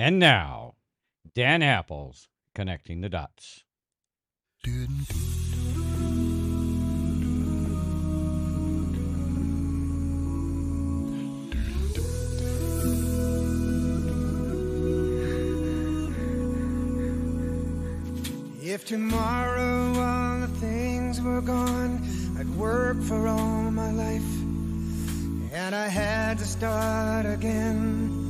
And now, Dan Happel's connecting the dots. If tomorrow all the things were gone, I'd work for all my life. And I had to start again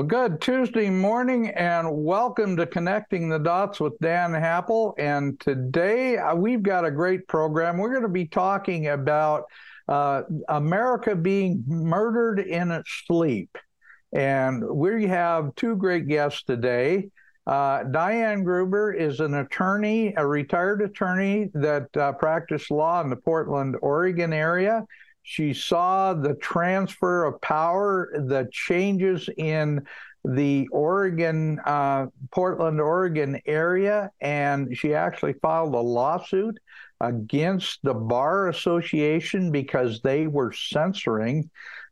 Well, good Tuesday morning, and welcome to Connecting the Dots with Dan Happel. And today uh, we've got a great program. We're going to be talking about uh, America being murdered in its sleep. And we have two great guests today. Uh, Diane Gruber is an attorney, a retired attorney that uh, practiced law in the Portland, Oregon area. She saw the transfer of power, the changes in the Oregon, uh, Portland, Oregon area, and she actually filed a lawsuit against the Bar Association because they were censoring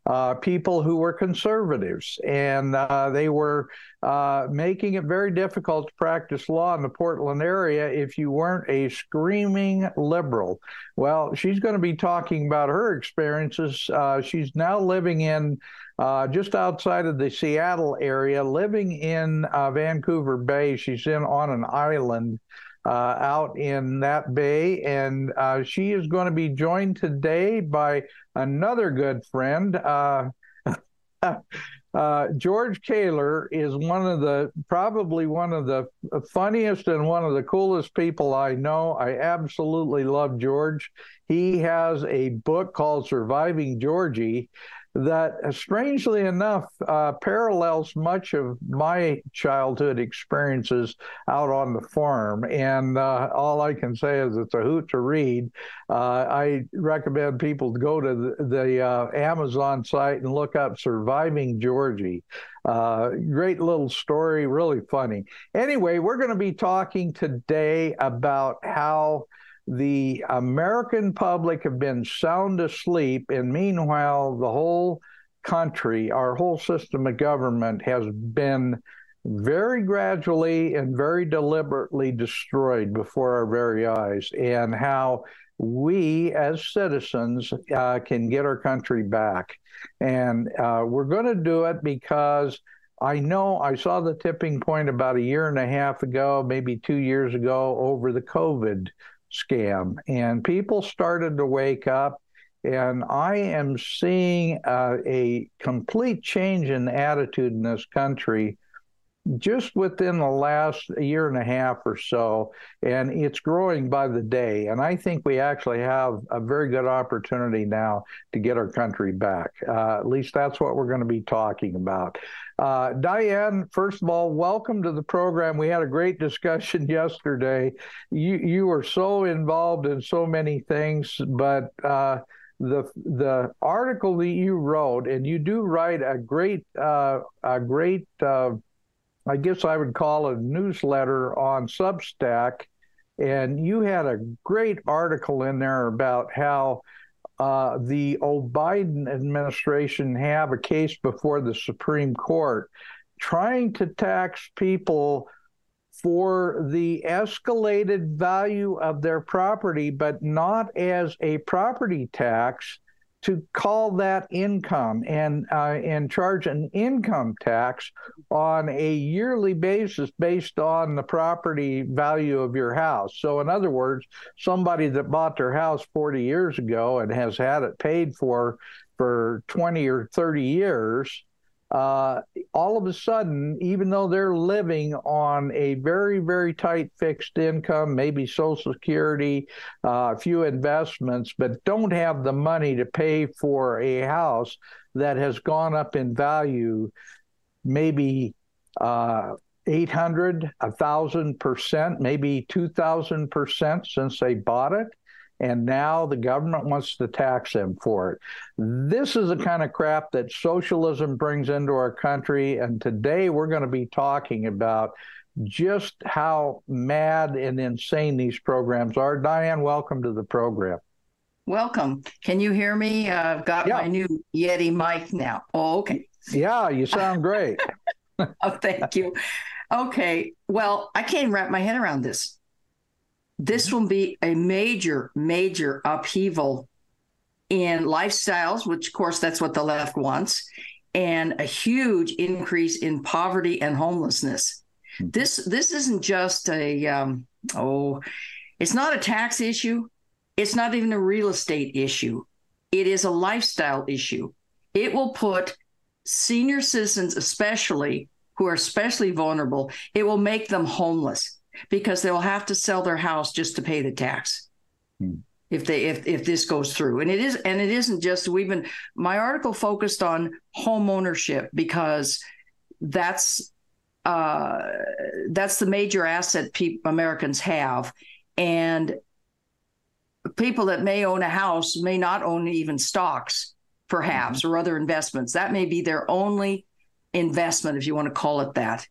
uh, people who were conservatives, and uh, they were uh, making it very difficult to practice law in the Portland area if you weren't a screaming liberal. Well, she's going to be talking about her experiences. Uh, she's now living in uh, just outside of the Seattle area, living in uh, Vancouver Bay. She's in on an island. Uh, out in that bay. And uh, she is going to be joined today by another good friend. Uh, George Kaler is one of the probably one of the funniest and one of the coolest people I know. I absolutely love George. He has a book called Surviving Georgie that strangely enough uh, parallels much of my childhood experiences out on the farm. And uh, all I can say is it's a hoot to read. Uh, I recommend people go to the, the uh, Amazon site and look up Surviving Georgie. Uh, great little story, really funny. Anyway, we're going to be talking today about how the American public have been sound asleep, and meanwhile, the whole country, our whole system of government has been very gradually and very deliberately destroyed before our very eyes, and how we as citizens uh, can get our country back. And uh, we're going to do it because I know I saw the tipping point about a year and a half ago, maybe two years ago, over the COVID scam. And people started to wake up. And I am seeing uh, a complete change in attitude in this country just within the last year and a half or so. And it's growing by the day. And I think we actually have a very good opportunity now to get our country back. Uh, at least that's what we're going to be talking about. Uh, Diane, first of all, welcome to the program. We had a great discussion yesterday. You you were so involved in so many things, but uh, the the article that you wrote, and you do write a great uh, a great uh, I guess I would call a newsletter on Substack, and you had a great article in there about how uh, the Biden administration have a case before the Supreme Court trying to tax people for the escalated value of their property, but not as a property tax, to call that income and uh, and charge an income tax on a yearly basis based on the property value of your house. So, in other words, somebody that bought their house 40 years ago and has had it paid for for 20 or 30 years uh, all of a sudden, even though they're living on a very, very tight fixed income, maybe Social Security, uh, a few investments, but don't have the money to pay for a house that has gone up in value maybe uh, 800, 1,000%, maybe 2,000% since they bought it and now the government wants to tax them for it. This is the kind of crap that socialism brings into our country. And today we're going to be talking about just how mad and insane these programs are. Diane, welcome to the program. Welcome. Can you hear me? I've got yeah. my new Yeti mic now. Oh, okay. Yeah, you sound great. oh, thank you. Okay. Well, I can't wrap my head around this this will be a major, major upheaval in lifestyles, which, of course, that's what the left wants, and a huge increase in poverty and homelessness. Hmm. This this isn't just a um, oh, it's not a tax issue. It's not even a real estate issue. It is a lifestyle issue. It will put senior citizens, especially who are especially vulnerable, it will make them homeless because they'll have to sell their house just to pay the tax. Hmm. If they if if this goes through. And it is and it isn't just we've been my article focused on home ownership because that's uh, that's the major asset pe- Americans have, and people that may own a house may not own even stocks, perhaps, mm-hmm. or other investments. That may be their only investment, if you want to call it that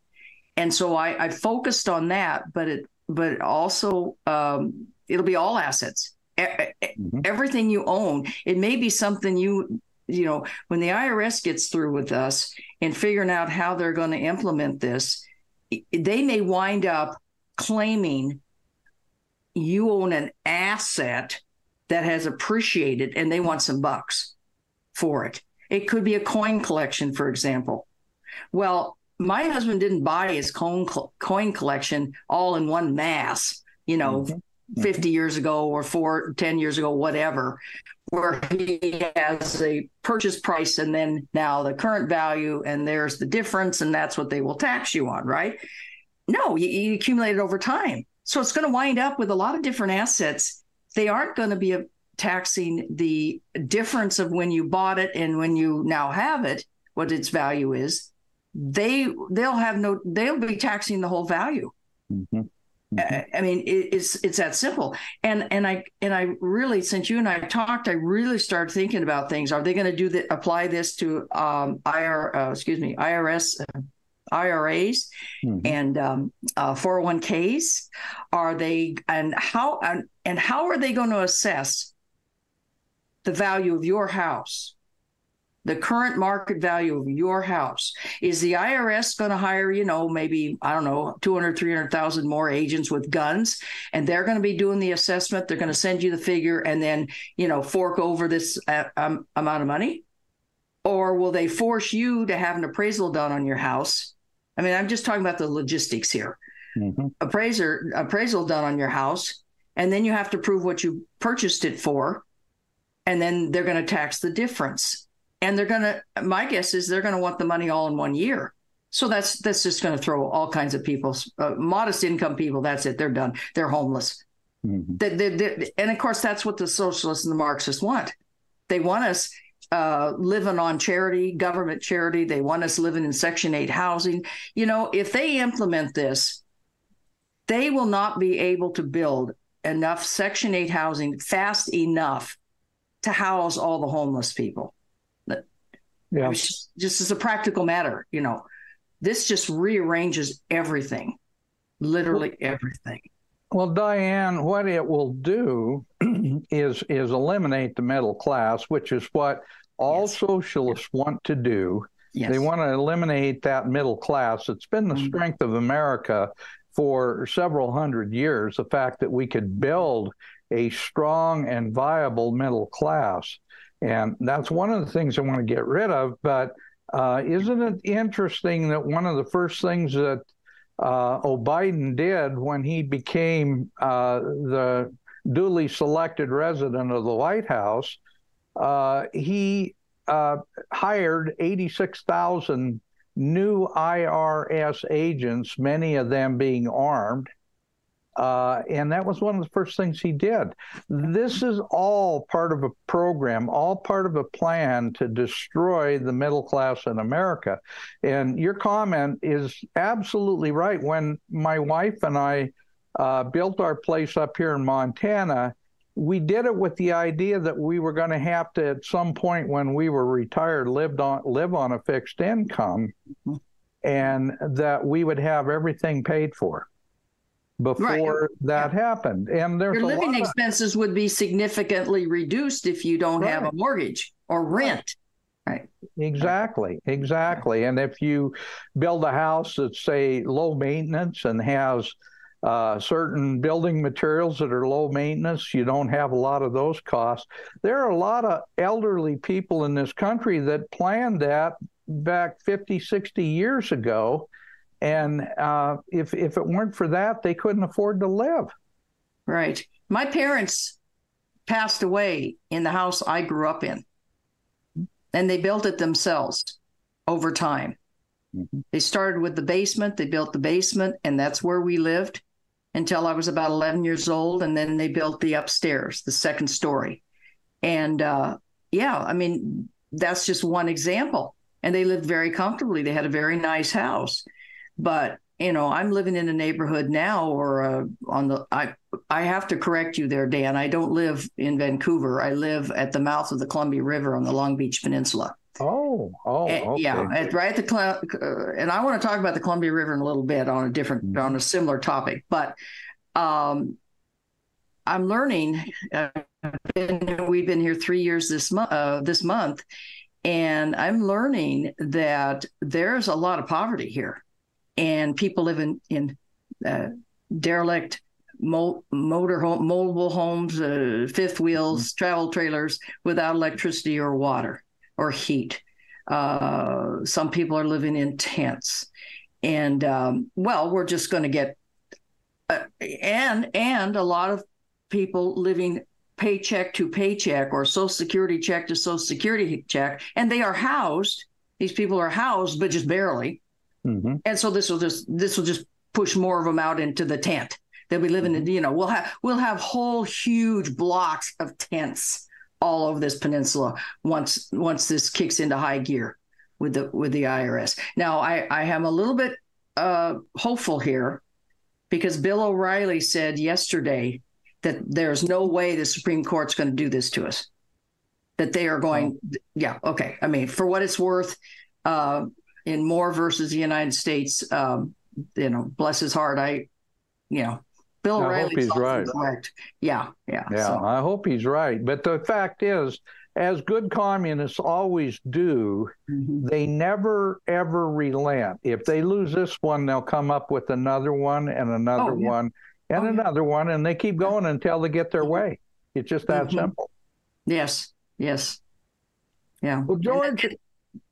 and so I, I focused on that, but it but also um, it'll be all assets, mm-hmm. everything you own. It may be something you you know when the IRS gets through with us and figuring out how they're going to implement this, they may wind up claiming you own an asset that has appreciated and they want some bucks for it. It could be a coin collection, for example. Well, my husband didn't buy his coin coin collection all in one mass, you know, mm-hmm. 50 years ago or four, 10 years ago, whatever, where he has a purchase price and then now the current value, and there's the difference, and that's what they will tax you on, right? No, you, you accumulate it over time. So it's going to wind up with a lot of different assets. They aren't going to be a, taxing the difference of when you bought it and when you now have it, what its value is they they'll have no they'll be taxing the whole value. Mm-hmm. Mm-hmm. I mean, it's it's that simple. And and I and I really, since you and I talked, I really started thinking about things. Are they going to do that? Apply this to um, IR, uh, excuse me, IRS. Uh, IRAs mm-hmm. and um, uh, 401ks? Are they and how and, and how are they going to assess the value of your house? The current market value of your house. Is the IRS going to hire, you know, maybe, I don't know, 200, 300,000 more agents with guns, and they're going to be doing the assessment? They're going to send you the figure and then, you know, fork over this uh, um, amount of money? Or will they force you to have an appraisal done on your house? I mean, I'm just talking about the logistics here. Mm-hmm. Appraiser appraisal done on your house, and then you have to prove what you purchased it for, and then they're going to tax the difference and they're going to my guess is they're going to want the money all in one year. So that's that's just going to throw all kinds of people uh, modest income people that's it they're done they're homeless. Mm-hmm. they, they, they, and of course that's what the socialists and the marxists want. They want us uh, living on charity government charity. They want us living in section 8 housing. You know if they implement this they will not be able to build enough section 8 housing fast enough to house all the homeless people yeah. Just, just as a practical matter, you know, this just rearranges everything, literally everything. Well, Diane, what it will do is is eliminate the middle class, which is what all yes. socialists want to do. Yes. They want to eliminate that middle class. It's been the mm-hmm. strength of America for several hundred years. The fact that we could build a strong and viable middle class. And that's one of the things I want to get rid of. But uh, isn't it interesting that one of the first things that uh, O'Biden did when he became uh, the duly selected resident of the White House, uh, he uh, hired 86,000 new IRS agents, many of them being armed. Uh, and that was one of the first things he did. This is all part of a program, all part of a plan to destroy the middle class in America. And your comment is absolutely right. When my wife and I uh, built our place up here in Montana, we did it with the idea that we were going to have to, at some point when we were retired, lived on live on a fixed income, mm-hmm. and that we would have everything paid for before right. that yeah. happened. And there's your living expenses of... would be significantly reduced if you don't right. have a mortgage or rent. Right. Exactly. Exactly. And if you build a house that's say low maintenance and has uh, certain building materials that are low maintenance. You don't have a lot of those costs. There are a lot of elderly people in this country that planned that back 50, 60 years ago. And uh, if, if it weren't for that, they couldn't afford to live. Right. My parents passed away in the house I grew up in, and they built it themselves over time. Mm-hmm. They started with the basement, they built the basement, and that's where we lived until I was about 11 years old. And then they built the upstairs, the second story. And uh, yeah, I mean, that's just one example. And they lived very comfortably. They had a very nice house. But you know, I'm living in a neighborhood now, or uh, on the I I have to correct you there, Dan. I don't live in Vancouver. I live at the mouth of the Columbia River on the Long Beach Peninsula. Oh, oh, okay. yeah, it's right at the uh, and I want to talk about the Columbia River in a little bit on a different mm-hmm. on a similar topic, but um, I'm learning. Uh, been, we've been here three years this month. Uh, this month, and I'm learning that there's a lot of poverty here, and people live in in uh, derelict mo- motor home, mobile homes, uh, fifth wheels, mm-hmm. travel trailers without electricity or water or heat. Uh, some people are living in tents, and um, well, we're just going to get, uh, and and a lot of people living paycheck to paycheck or social security check to social security check, and they are housed. These people are housed, but just barely. Mm-hmm. And so this will just this will just push more of them out into the tent. They'll be living mm-hmm. in, you know, we'll have we'll have whole huge blocks of tents all over this peninsula once once this kicks into high gear with the with the IRS. Now I I am a little bit uh, hopeful here because Bill O'Reilly said yesterday that there's no way the Supreme Court's going to do this to us. That they are going, oh. yeah, okay. I mean, for what it's worth, uh, in Moore versus the United States, um, you know, bless his heart, I, you know, Bill I hope he's right. Correct. Yeah, yeah. Yeah, so. I hope he's right. But the fact is, as good communists always do, mm-hmm. they never ever relent. If they lose this one, they'll come up with another one and another oh, yeah. one and oh, another yeah. one, and they keep going until they get their way. It's just that mm-hmm. simple. Yes, yes. Yeah. Well, George.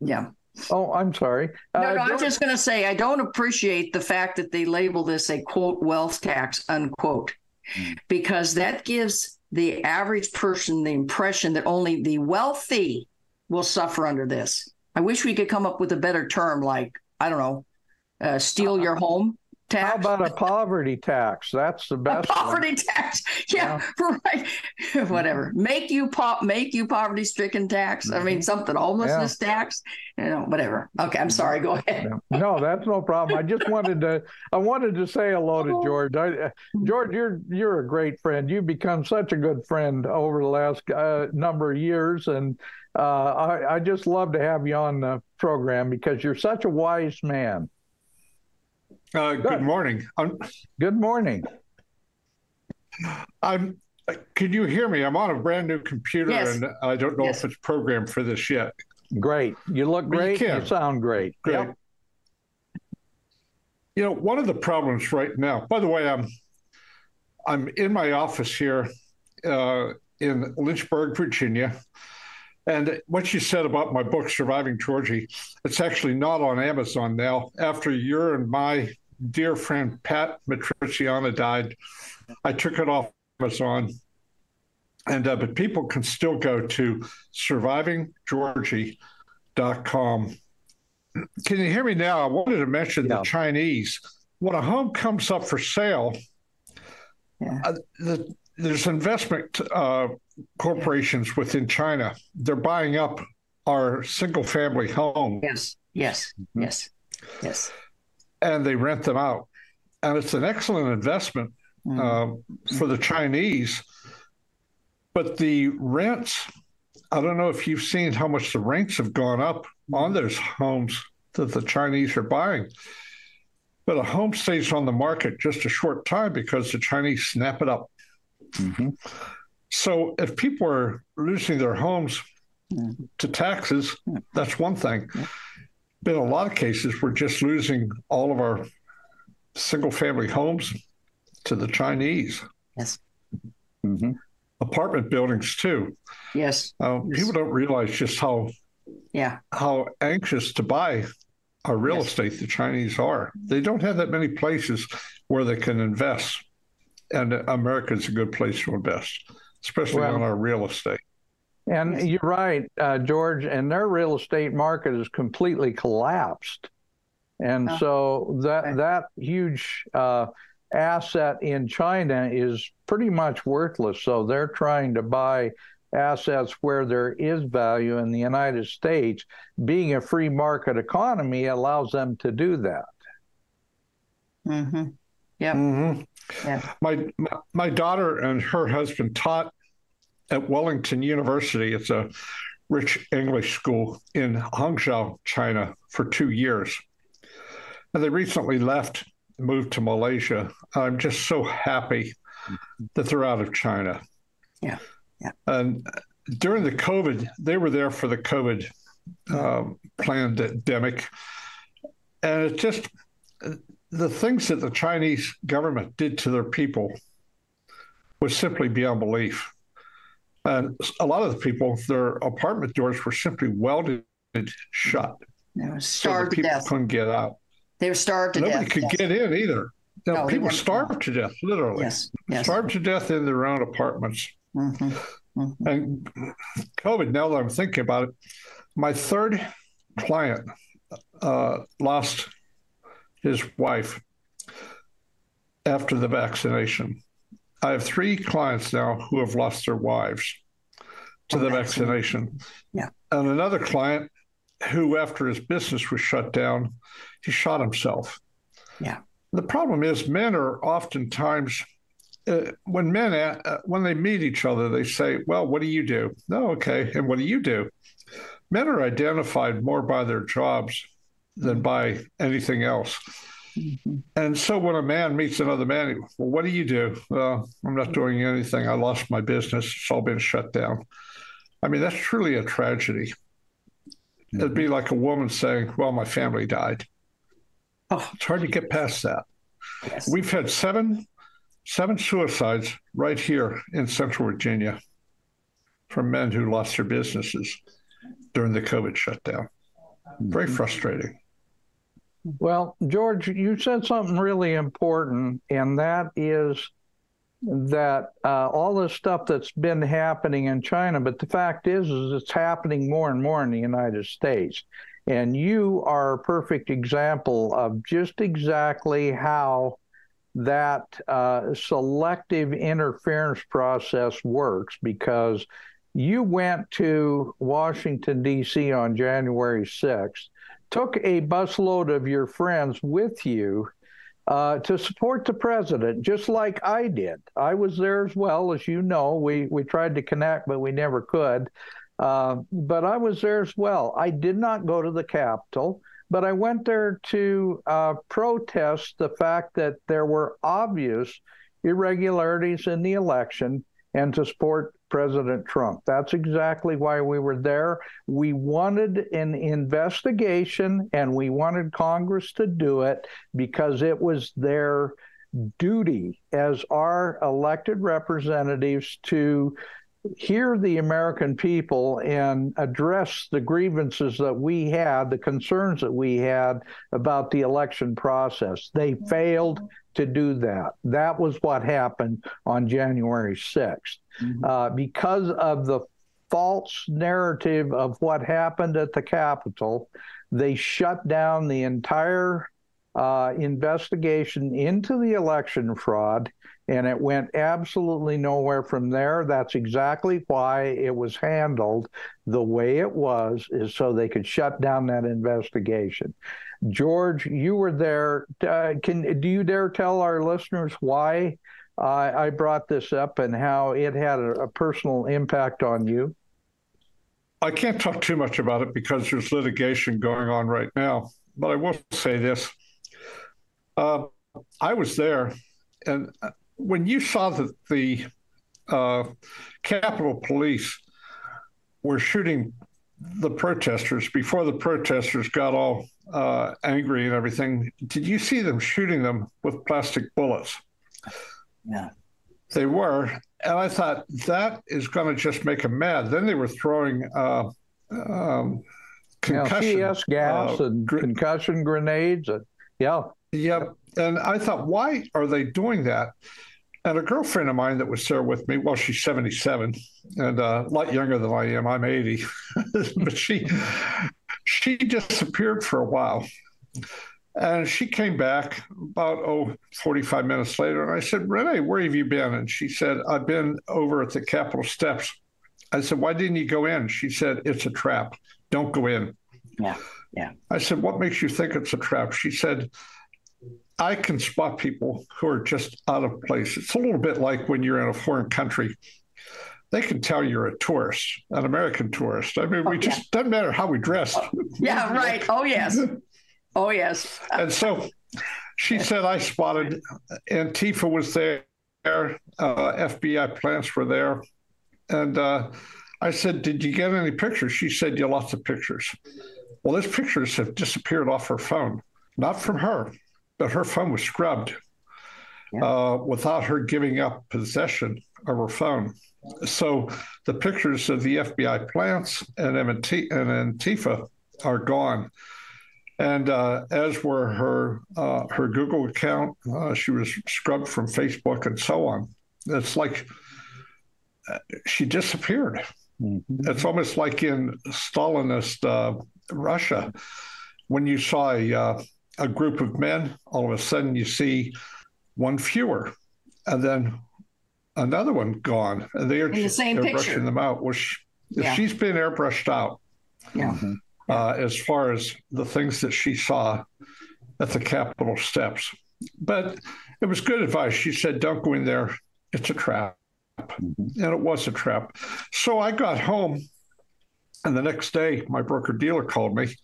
yeah. Oh, I'm sorry. No, no, uh, I'm just going to say I don't appreciate the fact that they label this a quote wealth tax unquote, mm. because that gives the average person the impression that only the wealthy will suffer under this. I wish we could come up with a better term, like I don't know, uh, steal uh, your home tax. How about a poverty tax? That's the best. A poverty one. tax, yeah, yeah. right. Whatever. Make you pop, make you poverty stricken tax. I mean, mm-hmm. something homelessness yeah. tax. You know, whatever. Okay, I'm sorry. Go ahead. No, that's no problem. I just wanted to, I wanted to say hello to oh. George. I, uh, George, you're you're a great friend. You've become such a good friend over the last uh, number of years, and uh, I, I just love to have you on the program because you're such a wise man. Uh, good. morning. I'm, good morning. I'm. Can you hear me? I'm on a brand new computer, yes. and I don't know yes. if it's programmed for this yet. Great. You look great. You, you, sound great. Great. Yep. You know, one of the problems right now. By the way, I'm I'm in my office here uh, in Lynchburg, Virginia. And what you said about my book, Surviving Georgie, it's actually not on Amazon now. After your and my dear friend Pat Matrisciana died, I took it off Amazon. And uh, but people can still go to survivinggeorgie.com. Can you hear me now? I wanted to mention yeah. the Chinese. When a home comes up for sale, yeah. uh, the, there's investment uh, corporations within China. They're buying up our single family home. Yes, yes, mm-hmm. yes, yes. And they rent them out. And it's an excellent investment mm-hmm. uh, for the Chinese. But the rents, I don't know if you've seen how much the rents have gone up on those homes that the Chinese are buying. But a home stays on the market just a short time because the Chinese snap it up. Mm-hmm. So if people are losing their homes mm-hmm. to taxes, that's one thing. But in a lot of cases, we're just losing all of our single family homes to the Chinese. Yes. Mm-hmm. Apartment buildings too. Yes. Uh, yes. People don't realize just how yeah how anxious to buy our real yes. estate the Chinese are. They don't have that many places where they can invest, and America is a good place to invest, especially well, on our real estate. And you're right, uh, George. And their real estate market is completely collapsed, and oh. so that okay. that huge uh, asset in China is pretty much worthless. So they're trying to buy assets where there is value in the United States. Being a free market economy allows them to do that. Mm-hmm. Yep. Mm-hmm. Yeah. My, my my daughter and her husband taught at Wellington University. It's a rich English school in Hangzhou, China, for two years. And they recently left, moved to Malaysia. I'm just so happy that they're out of China. Yeah. Yeah. And during the COVID, they were there for the COVID um, pandemic. And it just, the things that the Chinese government did to their people was simply beyond belief. And a lot of the people, their apartment doors were simply welded shut. They were starved so people to death. couldn't get out. They were starved to Nobody death. could yes. get in either. No, no people starved to death, literally. Yes. yes. Starved to death in their own apartments. Mm-hmm. Mm-hmm. And COVID, now that I'm thinking about it, my third client uh, lost his wife after the vaccination. I have three clients now who have lost their wives to the vaccination. Yeah. And another client who, after his business was shut down, he shot himself. Yeah. The problem is, men are oftentimes uh, when men uh, when they meet each other, they say, "Well, what do you do?" "No, oh, okay." And what do you do? Men are identified more by their jobs than by anything else. Mm-hmm. And so when a man meets another man, well, what do you do? Well, I'm not doing anything. I lost my business. It's all been shut down. I mean, that's truly a tragedy. Mm-hmm. It'd be like a woman saying, Well, my family died. Oh. It's hard to get past that. Yes. We've had seven seven suicides right here in Central Virginia from men who lost their businesses during the COVID shutdown. Very mm-hmm. frustrating. Well, George, you said something really important, and that is that uh, all this stuff that's been happening in China, but the fact is, is it's happening more and more in the United States. And you are a perfect example of just exactly how that uh, selective interference process works because you went to Washington, D.C. on January 6th, took a busload of your friends with you uh, to support the president, just like I did. I was there as well, as you know. We, we tried to connect, but we never could. Uh, but I was there as well. I did not go to the Capitol. But I went there to uh, protest the fact that there were obvious irregularities in the election and to support President Trump. That's exactly why we were there. We wanted an investigation and we wanted Congress to do it because it was their duty as our elected representatives to hear the American people and address the grievances that we had, the concerns that we had about the election process. They failed to do that. That was what happened on January 6th. Mm-hmm. Uh, because of the false narrative of what happened at the Capitol, they shut down the entire uh, investigation into the election fraud, and it went absolutely nowhere from there. That's exactly why it was handled the way it was, is so they could shut down that investigation. George, you were there. Uh, can do you dare tell our listeners why uh, I brought this up and how it had a, a personal impact on you? I can't talk too much about it because there's litigation going on right now. But I will say this uh, I was there, and when you saw that the uh, Capitol Police were shooting the protesters before the protesters got all uh, angry and everything, did you see them shooting them with plastic bullets? Yeah. They were. And I thought that is going to just make them mad. Then they were throwing uh, um, concussion yeah, gas uh, and gr- concussion grenades. And, yeah. Yep. And I thought, why are they doing that? And a girlfriend of mine that was there with me, well, she's 77 and uh, a lot younger than I am. I'm 80, but she she disappeared for a while. And she came back about, oh, 45 minutes later. And I said, Renee, where have you been? And she said, I've been over at the Capitol steps. I said, why didn't you go in? She said, it's a trap. Don't go in. Yeah. Yeah. I said, what makes you think it's a trap? She said, I can spot people who are just out of place. It's a little bit like when you're in a foreign country. They can tell you're a tourist, an American tourist. I mean, we oh, just yeah. doesn't matter how we dress. Yeah, right. Oh yes. Oh yes. and so she said I spotted Antifa was there, uh, FBI plants were there, and uh, I said, "Did you get any pictures?" She said, "Yeah, lots of pictures." Well, those pictures have disappeared off her phone, not from her, but her phone was scrubbed yeah. uh, without her giving up possession of her phone. So the pictures of the FBI plants and, MT- and Antifa are gone. And uh, as were her uh, her Google account, uh, she was scrubbed from Facebook and so on. It's like uh, she disappeared. Mm-hmm. It's almost like in Stalinist uh, Russia, when you saw a, a group of men, all of a sudden you see one fewer, and then another one gone, and they are in the same airbrushing them out. Well, she, yeah. she's been airbrushed out. Yeah. Mm-hmm. Uh, as far as the things that she saw at the Capitol steps, but it was good advice. She said, "Don't go in there; it's a trap," mm-hmm. and it was a trap. So I got home, and the next day, my broker dealer called me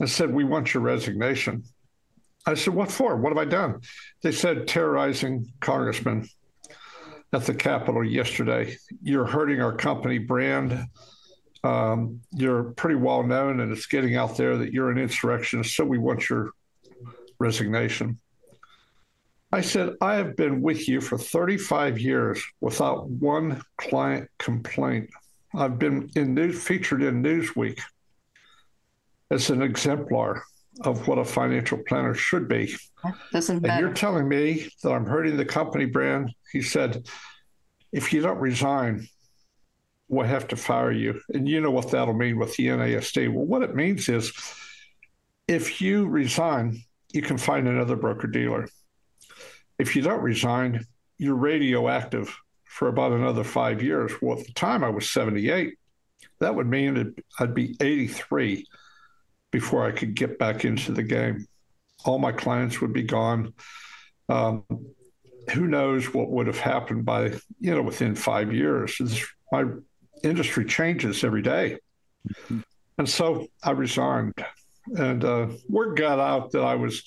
and said, "We want your resignation." I said, What for? What have I done? They said, terrorizing congressmen at the Capitol yesterday. You're hurting our company brand. Um, you're pretty well known, and it's getting out there that you're an insurrectionist. So we want your resignation. I said, I have been with you for 35 years without one client complaint. I've been in news, featured in Newsweek as an exemplar of what a financial planner should be. doesn't. And you're telling me that I'm hurting the company brand. He said, if you don't resign, we'll have to fire you. And you know what that'll mean with the NASD. Well, what it means is if you resign, you can find another broker dealer. If you don't resign, you're radioactive for about another five years. Well, at the time I was 78. That would mean I'd be 83 before I could get back into the game. All my clients would be gone. Um, who knows what would have happened by, you know, within five years. my industry changes every day. Mm-hmm. And so I resigned. And uh, word got out that I was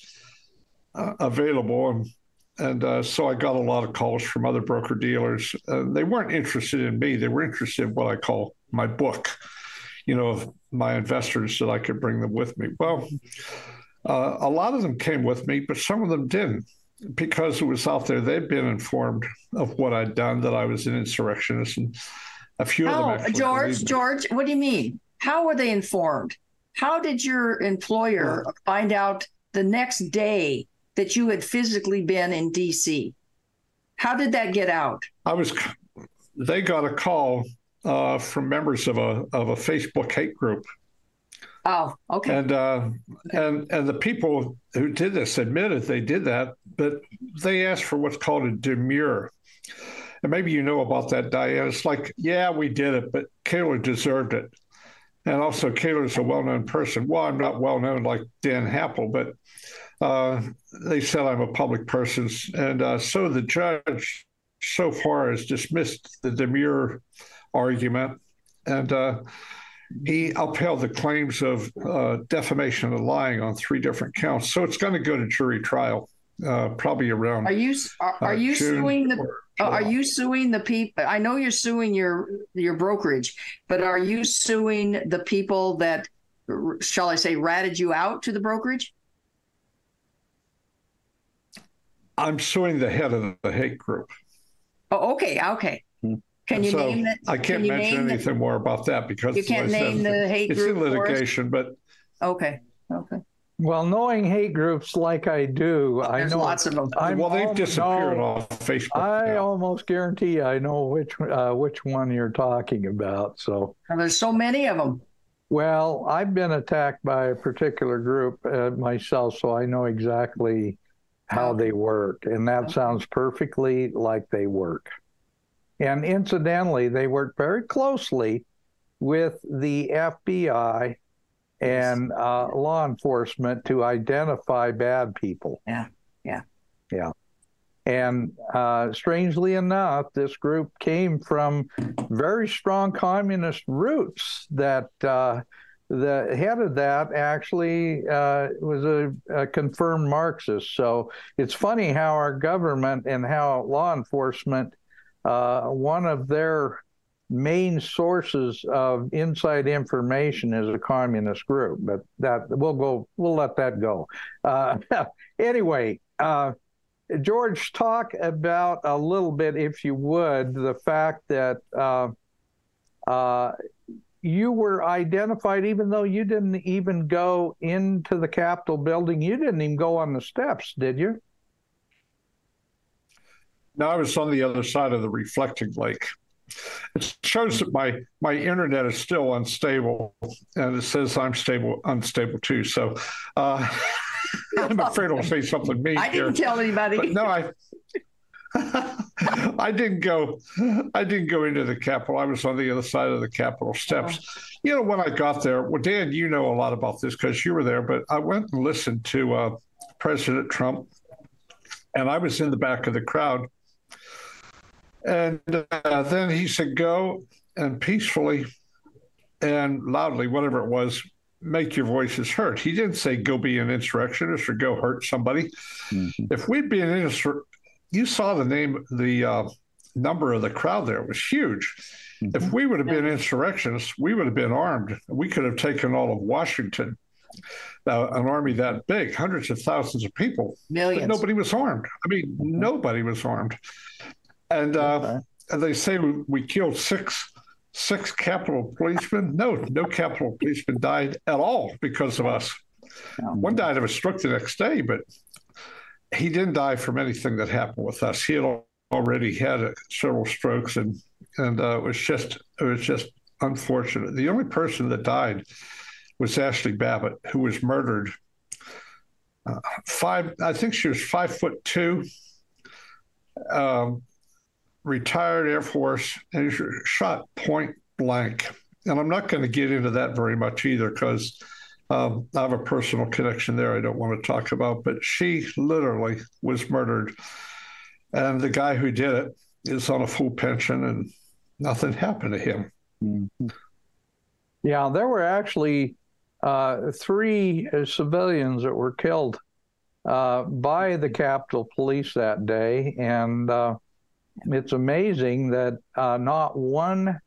uh, available. And, and uh, so I got a lot of calls from other broker dealers. And they weren't interested in me, they were interested in what I call my book you know, my investors that I could bring them with me. Well, uh, a lot of them came with me, but some of them didn't because it was out there. They'd been informed of what I'd done, that I was an insurrectionist, and A few of them. Oh, actually George. George, what do you mean? How were they informed? How did your employer find out the next day that you had physically been in DC? How did that get out? I was. They got a call uh, from members of a of a Facebook hate group, Oh, okay. and uh, and and the people who did this admitted they did that, but they asked for what's called a demur. And maybe you know about that, Diane. It's like, yeah, we did it, but Kaler deserved it. And also, Kaler's a well known person. Well, I'm not well known like Dan Happel, but uh, they said I'm a public person. And uh, so the judge so far has dismissed the demure argument. And uh, he upheld the claims of uh, defamation and lying on three different counts. So it's going to go to jury trial, uh, probably around. Are you are, are uh, you June suing the Uh, Are you suing the people? I know you're suing your your brokerage, but are you suing the people that, shall I say, ratted you out to the brokerage? I'm suing the head of the hate group. Oh, okay, okay. Can you so name that? I can't can you mention name the- anything more about that because You can't I said, name the hate it's group in for us? litigation, but Okay, okay. Well, knowing hate groups like I do, I There's know lots of them. I'm well, they've al- disappeared no, off Facebook. I now. almost guarantee I know which uh, which one you're talking about. So, And there's so many of them. well, I've been attacked by a particular group uh, myself, so I know exactly how they work, and that sounds perfectly like they work. And incidentally, they work very closely with the FBI and uh, law enforcement to identify bad people. Yeah, yeah. Yeah. And uh, strangely enough, this group came from very strong communist roots. That uh, the head of that actually uh, was a, a confirmed Marxist. So it's funny how our government and how law enforcement, uh, one of their main sources of inside information is a communist group. But that we'll go, we'll let that go. Uh, anyway. Uh, George, talk about a little bit, if you would, the fact that uh, uh, you were identified, even though you didn't even go into the Capitol building. You didn't even go on the steps, did you? No, I was on the other side of the reflecting lake. It shows that my my internet is still unstable, and it says I'm stable, unstable too. So uh, I'm afraid I'll say something mean I didn't tell anybody. But no, I I didn't go I didn't go into the Capitol. I was on the other side of the Capitol steps. You know, when I got there, well, Dan, you know a lot about this because you were there, but I went and listened to uh, President Trump, and I was in the back of the crowd. And uh, then he said, Go and peacefully and loudly, whatever it was, make your voices heard. He didn't say, Go be an insurrectionist or go hurt somebody. If we'd be an insur- you saw the name, the uh, number of the crowd there was huge. If we would have been insurrectionists, we would have been armed. We could have taken all of Washington, uh, an army that big, hundreds of thousands of people. Millions. nobody was armed. I mean, nobody was armed. And, uh, Okay. and they say we, we killed six six Capitol policemen. No, no Capitol policeman died at all because of us. One died of a stroke the next day, but he didn't die from anything that happened with us. He had already had uh, several strokes, and and uh, it was just it was just unfortunate. The only person that died was Ashley Babbitt, who was murdered. Uh, five, I think she was five foot two, um, retired Air Force, and shot point blank. And I'm not going to get into that very much either because um, I have a personal connection there I don't want to talk about. But she literally was murdered. And the guy who did it is on a full pension and nothing happened to him. Yeah, there were actually uh, three uh, civilians that were killed uh, by the Capitol Police that day, and uh, it's amazing that uh, not one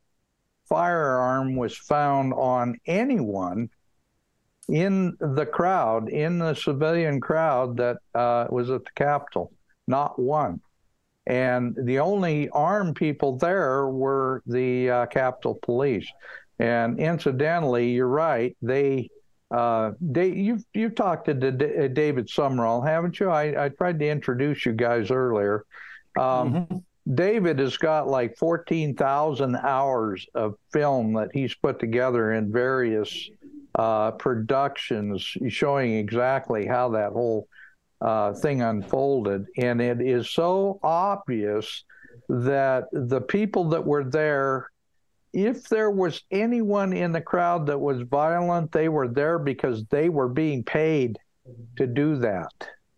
firearm was found on anyone in the crowd, in the civilian crowd that uh, was at the Capitol. Not one. and the only armed people there were the uh, Capitol Police. And incidentally, you're right. They, uh, they you've you've talked to D- David Summerall, haven't you? I, I tried to introduce you guys earlier. Um, mm-hmm. David has got like 14,000 hours of film that he's put together in various uh, productions showing exactly how that whole uh, thing unfolded. And it is so obvious that the people that were there, if there was anyone in the crowd that was violent, they were there because they were being paid to do that.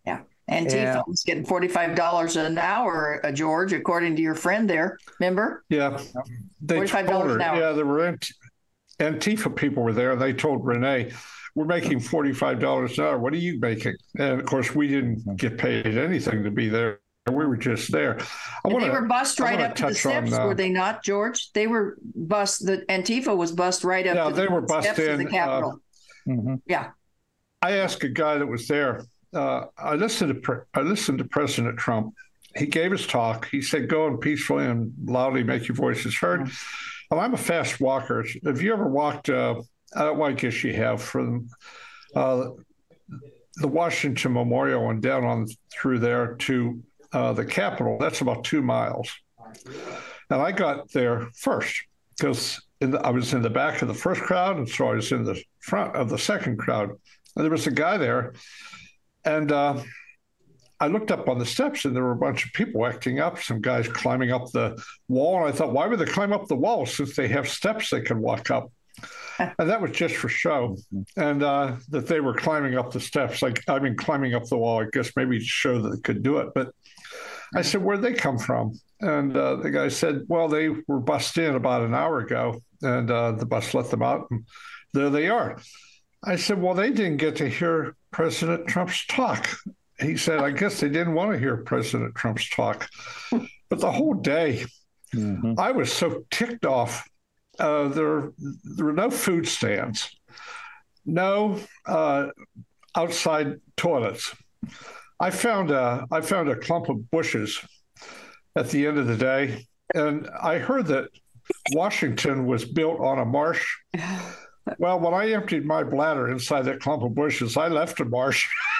Yeah. Antifa was getting $45 an hour, uh, George, according to your friend there. Remember? Yeah. They $45 an hour. Yeah, there were Antifa people were there. They told Renee, we're making $45 an hour. What are you making? And of course, we didn't get paid anything to be there. We were just there. Wanna, they were bussed right up to the steps, on, uh, were they not, George? They were bussed. The Antifa was bussed right up. Yeah, to they the were bussed in. the Capitol. Uh, mm-hmm. Yeah. I asked a guy that was there. Uh, I listened to I listened to President Trump. He gave his talk. He said, "Go and peacefully and loudly make your voices heard." Mm-hmm. Well, I'm a fast walker. Have you ever walked? Uh, well, I guess you have from uh, the Washington Memorial and down on through there to uh, the Capitol. That's about two miles. And I got there first because I was in the back of the first crowd, and so I was in the front of the second crowd. And there was a guy there, and uh, I looked up on the steps, and there were a bunch of people acting up. Some guys climbing up the wall, and I thought, why would they climb up the wall since they have steps they can walk up? and that was just for show. And uh, that they were climbing up the steps, like I mean, climbing up the wall. I guess maybe to show that they could do it. But I said, "Where'd they come from?" And uh, the guy said, "Well, they were bussed in about an hour ago, and uh, the bus let them out, and there they are." I said, "Well, they didn't get to hear President Trump's talk." He said, "I guess they didn't want to hear President Trump's talk." But the whole day, mm-hmm. I was so ticked off uh, there, there were no food stands, no uh, outside toilets. I found a, I found a clump of bushes at the end of the day, and I heard that Washington was built on a marsh. Well, when I emptied my bladder inside that clump of bushes, I left a marsh.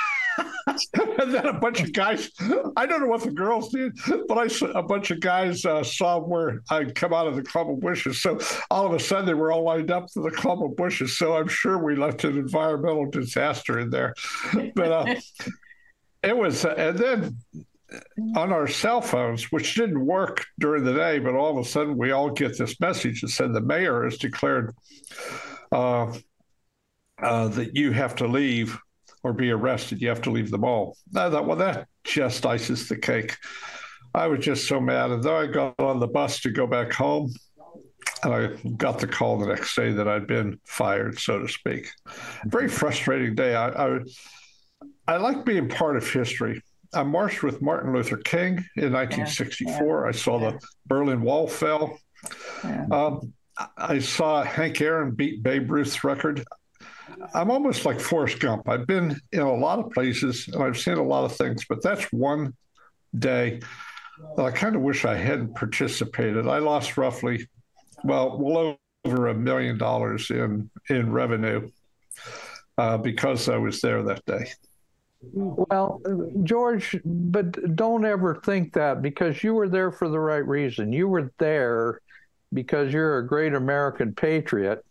and then a bunch of guys, I don't know what the girls did, but I saw a bunch of guys uh, saw where I'd come out of the clump of bushes. So all of a sudden they were all lined up to the clump of bushes. So I'm sure we left an environmental disaster in there. But uh, it was, uh, and then on our cell phones, which didn't work during the day, but all of a sudden we all get this message that said the mayor has declared uh, uh, that you have to leave or be arrested. You have to leave the mall. I thought, well, that just ices the cake. I was just so mad. And then I got on the bus to go back home. And I got the call the next day that I'd been fired, so to speak. Very frustrating day. I, I, I like being part of history. I marched with Martin Luther King in 1964. I saw the Berlin Wall fell. Um, I saw Hank Aaron beat Babe Ruth's record. I'm almost like Forrest Gump. I've been in a lot of places and I've seen a lot of things, but that's one day that I kind of wish I hadn't participated. I lost roughly, well, well over a million dollars in in revenue uh, because I was there that day. Well, George, but don't ever think that because you were there for the right reason. You were there because you're a great American patriot.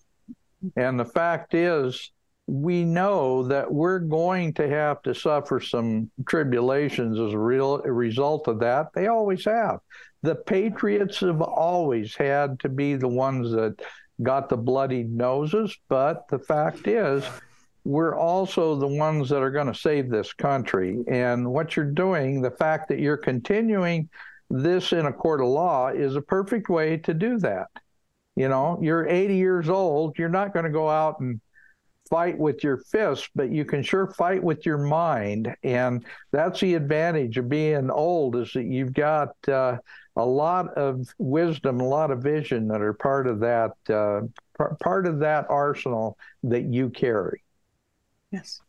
And the fact is, we know that we're going to have to suffer some tribulations as a real a result of that. They always have. The patriots have always had to be the ones that got the bloody noses, but the fact is, we're also the ones that are going to save this country. And what you're doing, the fact that you're continuing this in a court of law, is a perfect way to do that. You know, you're 80 years old, you're not going to go out and fight with your fists, but you can sure fight with your mind. And that's the advantage of being old is that you've got uh, a lot of wisdom, a lot of vision that are part of that uh, part of that arsenal that you carry. Yes.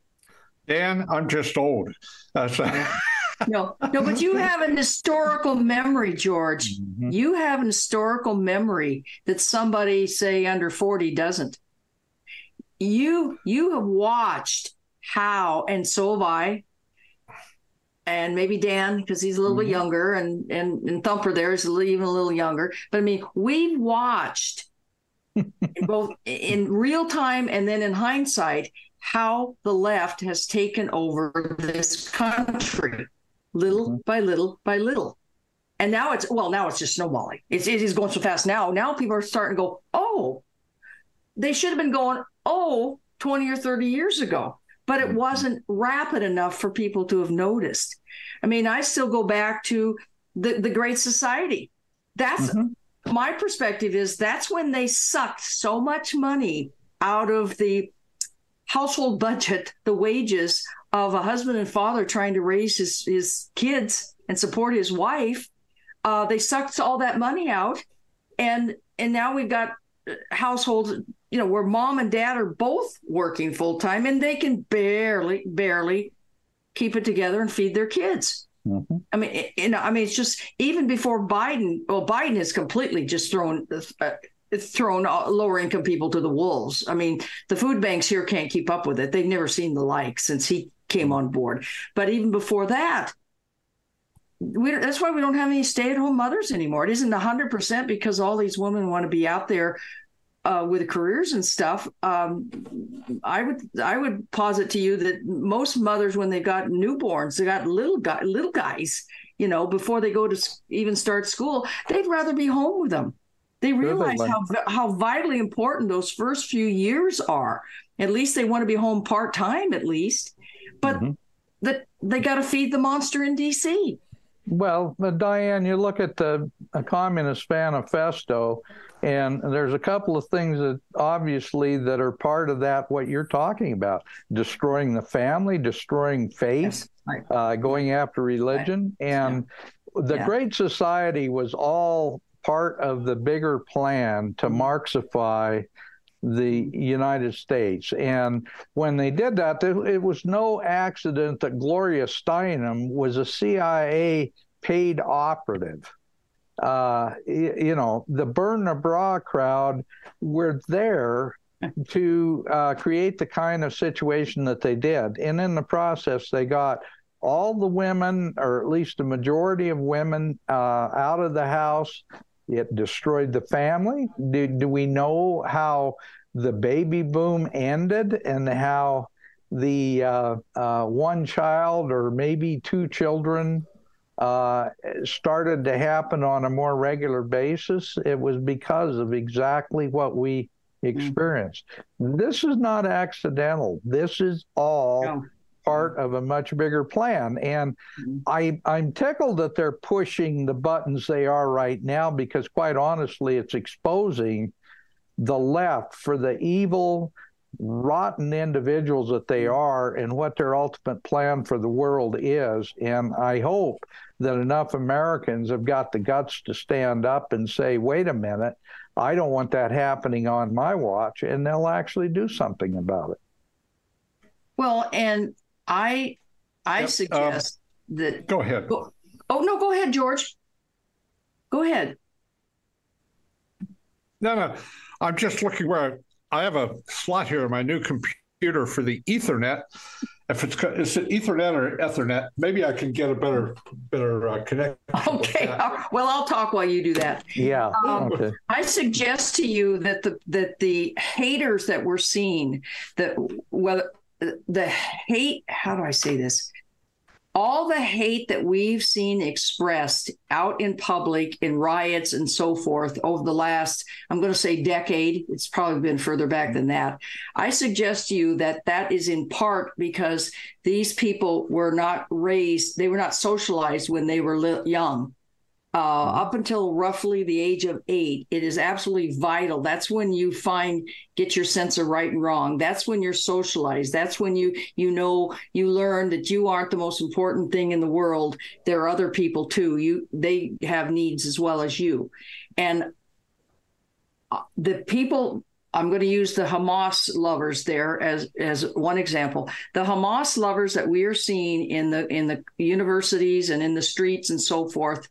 Dan, I'm just old. Uh, so no, no, but you have an historical memory, George. Mhm. You have an historical memory that somebody, say, under 40 doesn't. You you have watched how, and so have I, and maybe Dan, because he's a little bit Mhm. younger, and and and Thumper there is a little- even a little younger. But I mean, we've watched in both in real time and then in hindsight how the left has taken over this country little Mhm. by little by little and now it's well now it's just snowballing it's, it is going so fast now now people are starting to go oh they should have been going oh 20 or 30 years ago but it Mhm. wasn't rapid enough for people to have noticed i mean i still go back to the, the great society that's Mhm. my perspective is that's when they sucked so much money out of the household budget, the wages of a husband and father trying to raise his, his kids and support his wife. Uh, they sucked all that money out, and and now we've got households, you know, where mom and dad are both working full time, and they can barely barely keep it together and feed their kids. Mhm. I mean, you know, I mean, it's just even before Biden. Well, Biden has completely just thrown uh, thrown lower income people to the wolves. I mean, the food banks here can't keep up with it. They've never seen the like since he came on board. But even before that, we don't, that's why we don't have any stay at home mothers anymore. It isn't hundred percent because all these women want to be out there uh, with careers and stuff. Um, I would I would posit to you that most mothers, when they got newborns, they got little guy, little guys, you know, before they go to even start school, they'd rather be home with them. They realize how how vitally important those first few years are. At least they want to be home part time, at least, but Mhm. that they got to feed the monster in D.C. Well, Diane, you look at the Communist Manifesto, and there's a couple of things that obviously that are part of that. What you're talking about: destroying the family, destroying faith, Right. uh, going after religion, and the Yeah. Great Society was all part of the bigger plan to Mm-hmm. Marxify the United States. And when they did that, it was no accident that Gloria Steinem was a CIA paid operative. Uh, you know, the Burn the Bra crowd were there to uh, create the kind of situation that they did. And in the process, they got all the women, or at least a majority of women, uh, out of the house. It destroyed the family. Do, do we know how the baby boom ended and how the uh, uh, one child or maybe two children uh, started to happen on a more regular basis? It was because of exactly what we experienced. This is not accidental. This is all No. Part of a much bigger plan. And Mhm. I, I'm tickled that they're pushing the buttons they are right now because, quite honestly, it's exposing the left for the evil, rotten individuals that they are and what their ultimate plan for the world is. And I hope that enough Americans have got the guts to stand up and say, wait a minute, I don't want that happening on my watch. And they'll actually do something about it. Well, and I I Yep, um, suggest that Go ahead. Go- Oh no, go ahead, George. Go ahead. No, no. I'm just looking where I have a slot here in my new computer for the Ethernet. If it's co- is it Ethernet or Ethernet, maybe I can get a better better uh, connection. Okay. I'll- Well, I'll talk while you do that. Yeah. Um, okay. I suggest to you that the that the haters that we're seeing, that whether the hate, how do I say this? All the hate that we've seen expressed out in public in riots and so forth over the last, I'm going to say decade. It's probably been further back than that. I suggest to you that that is in part because these people were not raised, they were not socialized when they were young uh, up until roughly the age of eight, it is absolutely vital. That's when you find get your sense of right and wrong. That's when you're socialized. That's when you you know you learn that you aren't the most important thing in the world. There are other people too. You they have needs as well as you, and uh, the people I'm going to use the Hamas lovers there as as one example. The Hamas lovers that we are seeing in the in the universities and in the streets and so forth,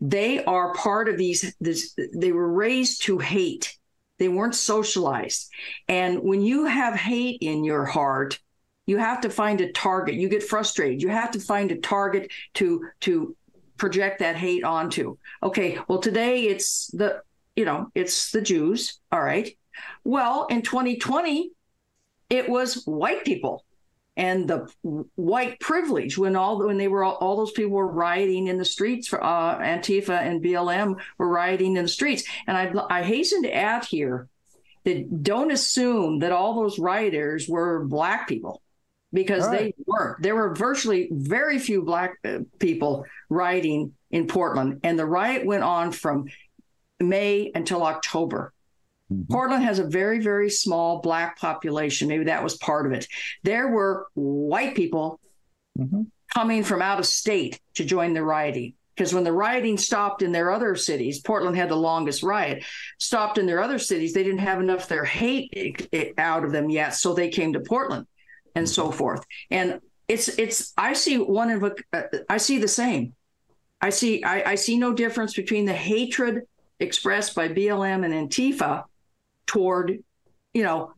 they are part of these. This they were raised to hate. They weren't socialized, and when you have hate in your heart, you have to find a target. You get frustrated. You have to find a target to to project that hate onto. Okay, well today it's the you know it's the Jews. All right well, in 2020, it was white people and the white privilege when all when they were all, all those people were rioting in the streets for uh, Antifa and BLM were rioting in the streets. And I I hasten to add here that don't assume that all those rioters were black people because right. they weren't. There were virtually very few black uh, people rioting in Portland, and the riot went on from May until October. Mm-hmm. Portland has a very, very small black population. Maybe that was part of it. There were white people mm-hmm. coming from out of state to join the rioting. Because when the rioting stopped in their other cities, Portland had the longest riot, stopped in their other cities, they didn't have enough their hate out of them yet. So they came to Portland and so mm-hmm. forth. And it's, it's, I see one of, uh, I see the same. I see, I, I see no difference between the hatred expressed by BLM and Antifa toward, you know,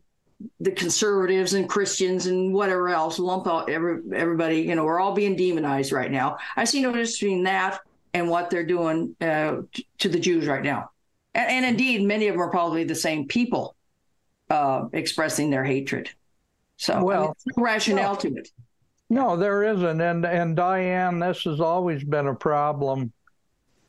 the conservatives and Christians and whatever else, lump out every, everybody, you know, we're all being demonized right now. I see no difference between that and what they're doing uh, to the Jews right now. And, and, indeed, many of them are probably the same people uh, expressing their hatred. So, well, I mean, no rationale to it. No, there isn't. And, and Diane, this has always been a problem.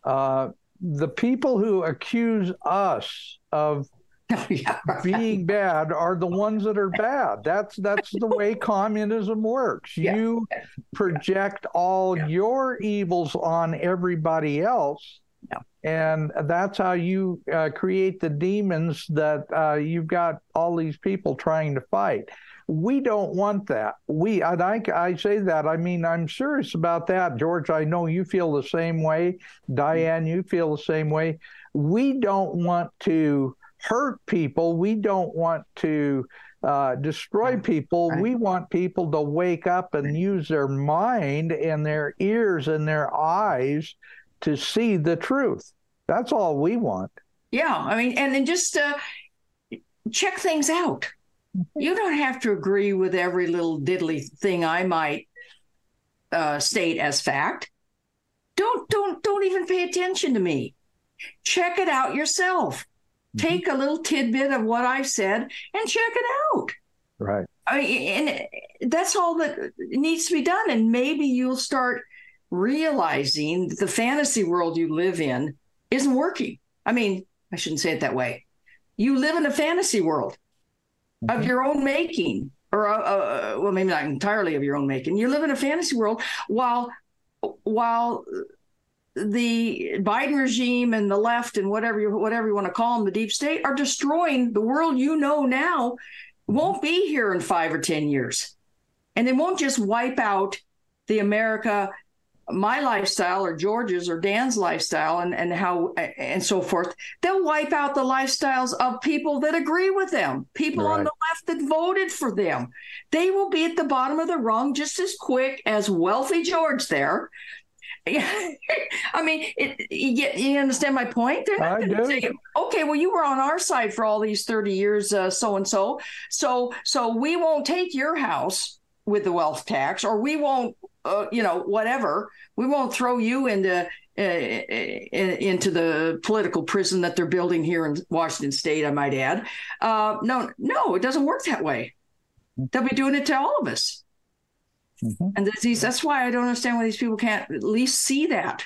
Uh, the people who accuse us of yeah, right. being bad are the ones that are bad. That's that's the way communism works. Yeah. You project all yeah. your evils on everybody else. And that's how you uh, create the demons that uh, you've got all these people trying to fight. We don't want that. We, and I, I say that, I mean, I'm serious about that. George, I know you feel the same way. Diane, you feel the same way. We don't want to hurt people. We don't want to uh, destroy people. Right. We want people to wake up and use their mind and their ears and their eyes to see the truth. That's all we want. Yeah, I mean, and then just uh, check things out. Mm-hmm. You don't have to agree with every little diddly thing I might uh, state as fact. Don't don't don't even pay attention to me. Check it out yourself. Mm-hmm. take a little tidbit of what I've said and check it out. Right. I, and that's all that needs to be done. And maybe you'll start realizing that the fantasy world you live in isn't working. I mean, I shouldn't say it that way. You live in a fantasy world mm-hmm. of your own making, or uh, uh, well, maybe not entirely of your own making. You live in a fantasy world while while the Biden regime and the left and whatever you whatever you want to call them, the deep state, are destroying the world you know now. Won't be here in five or ten years, and they won't just wipe out the America, my lifestyle or George's or Dan's lifestyle and and how and so forth. They'll wipe out the lifestyles of people that agree with them, people right. on the left that voted for them. They will be at the bottom of the rung just as quick as wealthy George there I mean, it, you, you, understand my point? They're not going to say, "Okay, well, you were on our side for all these thirty years, so and so, so so we won't take your house with the wealth tax, or we won't, uh, you know, whatever. We won't throw you into uh, into the political prison that they're building here in Washington State. I might add. Uh, no, no, it doesn't work that way. They'll be doing it to all of us. Mm-hmm. And these, that's why I don't understand why these people can't at least see that.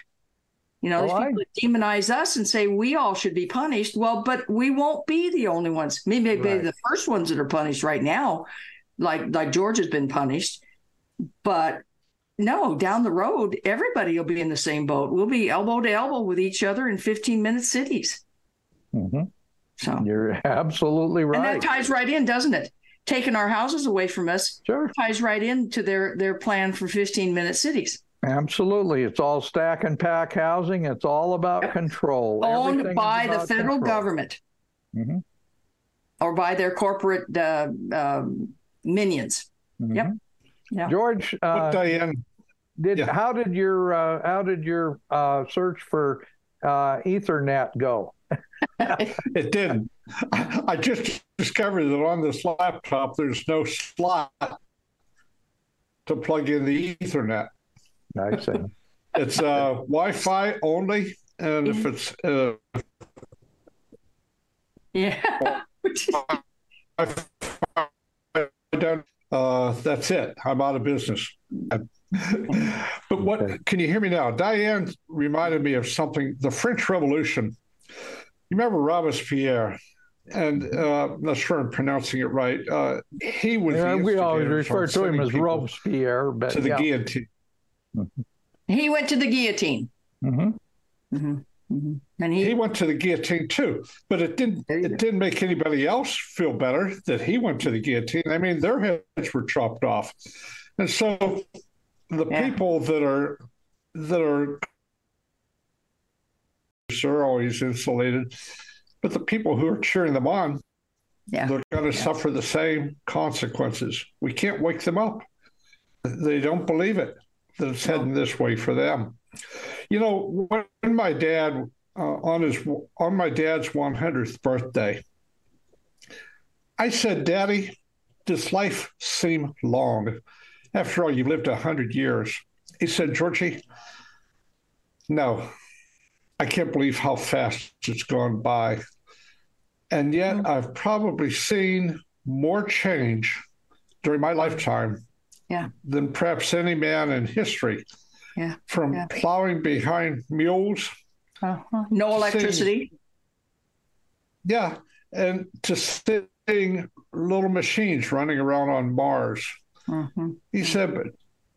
You know, well, these people I... demonize us and say we all should be punished. Well, but we won't be the only ones. Maybe, maybe right. the first ones that are punished right now, like like George has been punished. But no, down the road, everybody will be in the same boat. We'll be elbow to elbow with each other in 15 minute cities. Mm-hmm. So you're absolutely right. And that ties right in, doesn't it? Taking our houses away from us sure. ties right into their their plan for 15 minute cities. Absolutely. It's all stack and pack housing. It's all about yep. control. Owned by the federal control. government. Mm-hmm. or by their corporate uh, um, minions. Yep. Yeah. George, uh, Diane, did yeah. how did your uh, how did your uh, search for uh, Ethernet go? it didn't. I just discovered that on this laptop, there's no slot to plug in the Ethernet. I see. It's uh, Wi-Fi only, and if it's uh, Yeah. I don't, uh, that's it. I'm out of business. but what Okay. can you hear me now? Diane reminded me of something. The French Revolution. You remember Robespierre? And uh, I'm not sure I'm pronouncing it right. Uh, he was. Yeah, the we always refer to him as Robespierre, but to the yeah. guillotine. he went to the guillotine. Mhm. And he, He went to the guillotine too, but it didn't. There you go. It didn't make anybody else feel better that he went to the guillotine. I mean, their heads were chopped off, and so the Yeah. people that are that are are always insulated, but the people who are cheering them on, yeah. they're going to suffer the same consequences. We can't wake them up. They don't believe it that it's heading this way for them. You know, when my dad uh, on his on my dad's 100th birthday, I said, "Daddy, does life seem long? After all, you've lived a hundred years." He said, "Georgie, no, I can't believe how fast it's gone by." And yet, I've probably seen more change during my lifetime Yeah. than perhaps any man in history. Yeah. From Yeah. plowing behind mules, Uh-huh. No electricity. yeah, and to seeing little machines running around on Mars. Mhm. He said, but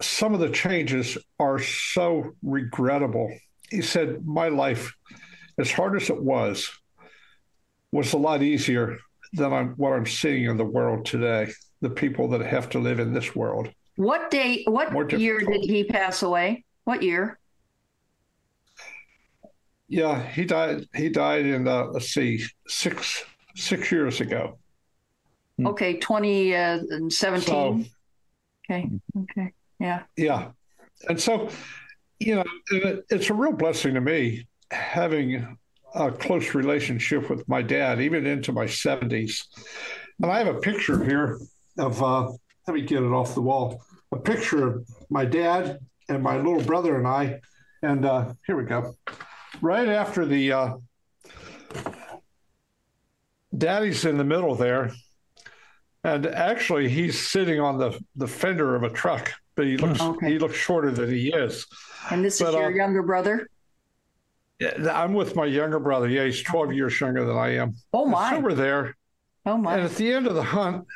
some of the changes are so regrettable. He said, my life, as hard as it was, was a lot easier than I'm, what I'm seeing in the world today. The people that have to live in this world. What day? What year did he pass away? What year? Yeah, he died. He died in uh, let's see, six six years ago. Hmm. Okay, twenty uh, So. Okay. Okay. Yeah. yeah, and so you know, it's a real blessing to me having a close relationship with my dad, even into my seventies. And I have a picture here of. Uh, let me get it off the wall. A picture of my dad and my little brother and I. And uh, here we go. Right after the uh, daddy's in the middle there. And actually, he's sitting on the, the fender of a truck, but he looks Okay. he looks shorter than he is. And this is your uh, younger brother. Yeah, I'm with my younger brother. Yeah, he's 12 years younger than I am. Oh And my. So we're there. Oh my! And my. at the end of the hunt,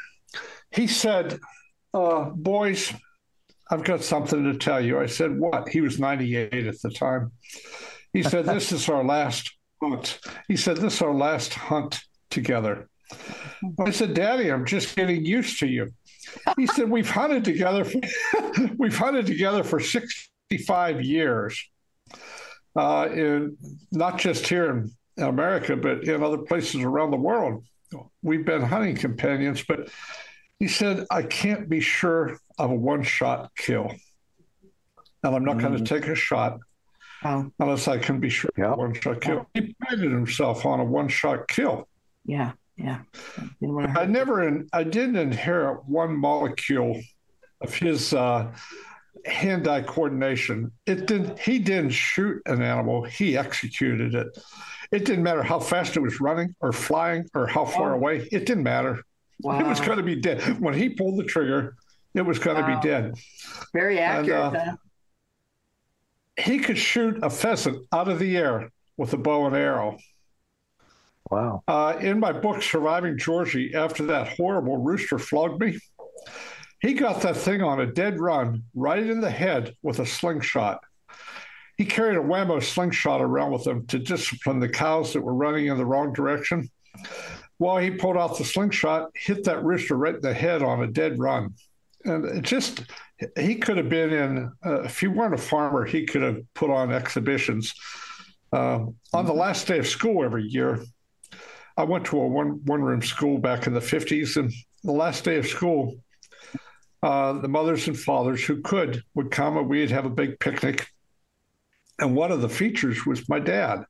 he said, uh, Boys, I've got something to tell you. I said, What? He was 98 at the time. He said, This is our last hunt. He said, This is our last hunt together. I said, Daddy, I'm just getting used to you. He said, We've hunted together. For, we've hunted together for 65 years. Uh, in not just here in America, but in other places around the world. We've been hunting companions, but he said, I can't be sure of a one shot kill. And I'm not going to take a shot Oh, unless I can be sure of a one shot kill. He prided himself on a one shot kill. yeah. Yeah. Hurt I never, in, I didn't inherit one molecule of his uh, hand-eye coordination. It didn't. He didn't shoot an animal. He executed it. It didn't matter how fast it was running or flying or how far Oh. away. It didn't matter. Wow. It was going to be dead when he pulled the trigger. It was going to Wow. be dead. Very accurate. uh. He could shoot a pheasant out of the air with a bow and arrow. Wow. Uh, in my book, Surviving Georgie, after that horrible rooster flogged me, he got that thing on a dead run right in the head with a slingshot. He carried a Wham-O slingshot around with him to discipline the cows that were running in the wrong direction. While he pulled out the slingshot, hit that rooster right in the head on a dead run. And it just, he could have been in, uh, if he weren't a farmer, he could have put on exhibitions. Um, on the last day of school every year, I went to a one one room school back in the 50s, and the last day of school, uh, the mothers and fathers who could would come and we'd have a big picnic. And one of the features was my dad,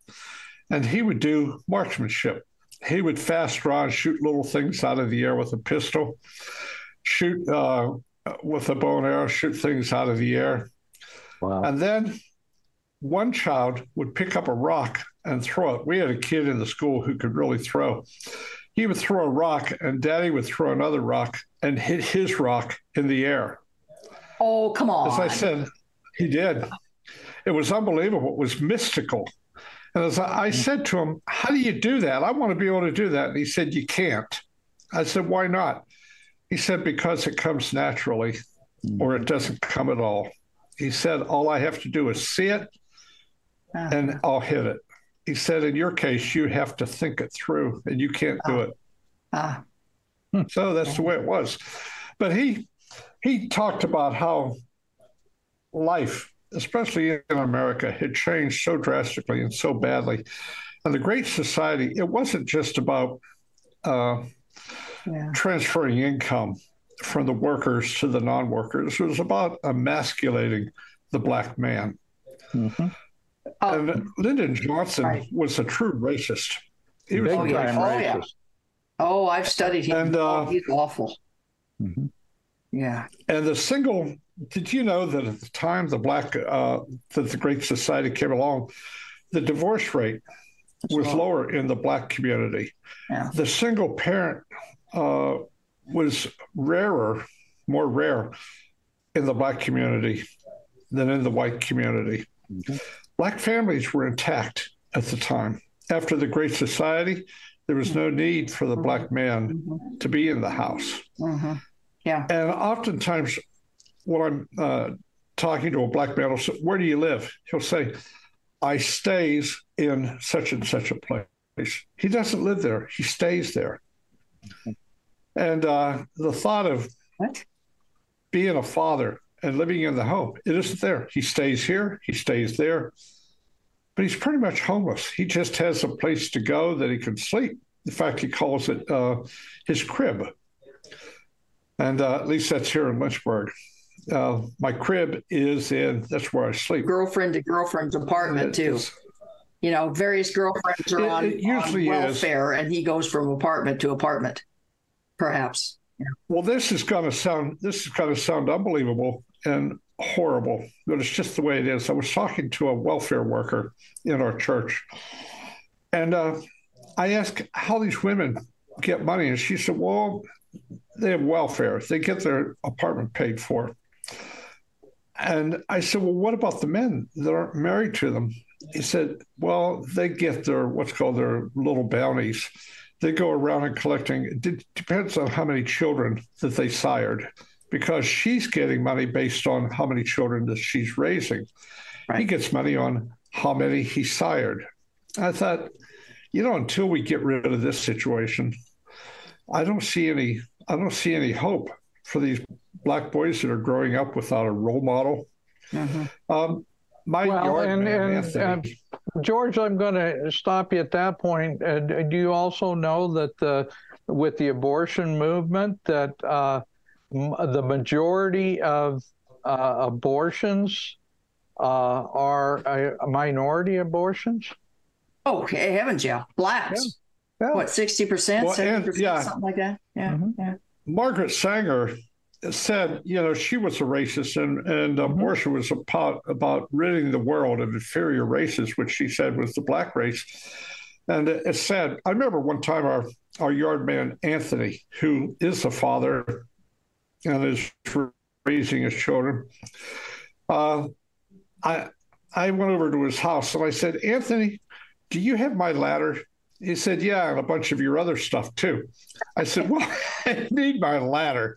and he would do marksmanship. He would fast draw and shoot little things out of the air with a pistol, shoot uh, with a bow and arrow, shoot things out of the air. Wow. And then one child would pick up a rock and throw it. We had a kid in the school who could really throw. He would throw a rock, and daddy would throw another rock and hit his rock in the air. Oh, come on. As I said, he did. It was unbelievable. It was mystical. And as I, I said to him, How do you do that? I want to be able to do that. And he said, You can't. I said, Why not? He said, Because it comes naturally or it doesn't come at all. He said, All I have to do is see it Uh-huh. and I'll hit it. He said, In your case, you have to think it through and you can't do it. Ah, So that's the way it was. But he he talked about how life, especially in America, had changed so drastically and so badly. And the Great Society, it wasn't just about uh, yeah. transferring income from the workers to the non-workers. It was about emasculating the black man. Mhm. Oh, And Lyndon Johnson Right. was a true racist. He was Big Oh, a yeah. time Oh, yeah. racist. oh, I've studied him. And, uh, oh, he's awful. Mhm. Yeah. And the single, did you know that at the time the black, uh, that the Great Society came along, the divorce rate was low. lower in the black community. Yeah. The single parent uh, was rarer, more rare in the black community than in the white community. Mhm. Black families were intact at the time. After the Great Society, there was no need for the black man hmm to be in the house. hmm Yeah. And oftentimes, when I'm uh, talking to a black man, I'll say, "Where do you live?" He'll say, "I stays in such and such a place." He doesn't live there; he stays there. And uh, the thought of What? being a father and living in the home, it isn't there. He stays here, he stays there, but he's pretty much homeless. He just has a place to go that he can sleep. In fact, he calls it uh, his crib. And uh, at least that's here in Lynchburg. Uh, my crib is in, that's where I sleep. Girlfriend to girlfriend's apartment too. You know, various girlfriends are It- on, it usually on is. welfare, and he goes from apartment to apartment. Perhaps. Well, this is going to sound this is going to sound unbelievable and horrible, but it's just the way it is. I was talking to a welfare worker in our church, and uh, I asked how these women get money, and she said, "Well, they have welfare; they get their apartment paid for." And I said, "Well, what about the men that aren't married to them?" He said, "Well, they get their what's called their little bounties." they go around and collecting. It depends on how many children that they sired, because she's getting money based on how many children that she's raising. He gets money on how many he sired. I thought, you know, until we get rid of this situation, I don't see any. I don't see any hope for these black boys that are growing up without a role model. Mhm. Um, my Well, yard and- man, and, Anthony, George, I'm going to stop you at that point. Uh, do you also know that the, with the abortion movement, that uh, m- the majority of uh, abortions uh, are uh, minority abortions? Oh, hey, heavens, yeah. Blacks. Yeah. What, 60%, Well, 70%, yeah. something like that? Yeah. Mhm. yeah. Margaret Sanger said, you know, she was a racist and, and abortion was about, about ridding the world of inferior races, which she said was the black race. And it- it's sad. I remember one time our, our yard man, Anthony, who is a father and is raising his children, uh, I, I went over to his house and I said, Anthony, do you have my ladder? He said, Yeah, and a bunch of your other stuff too. I said, Well, I need my ladder.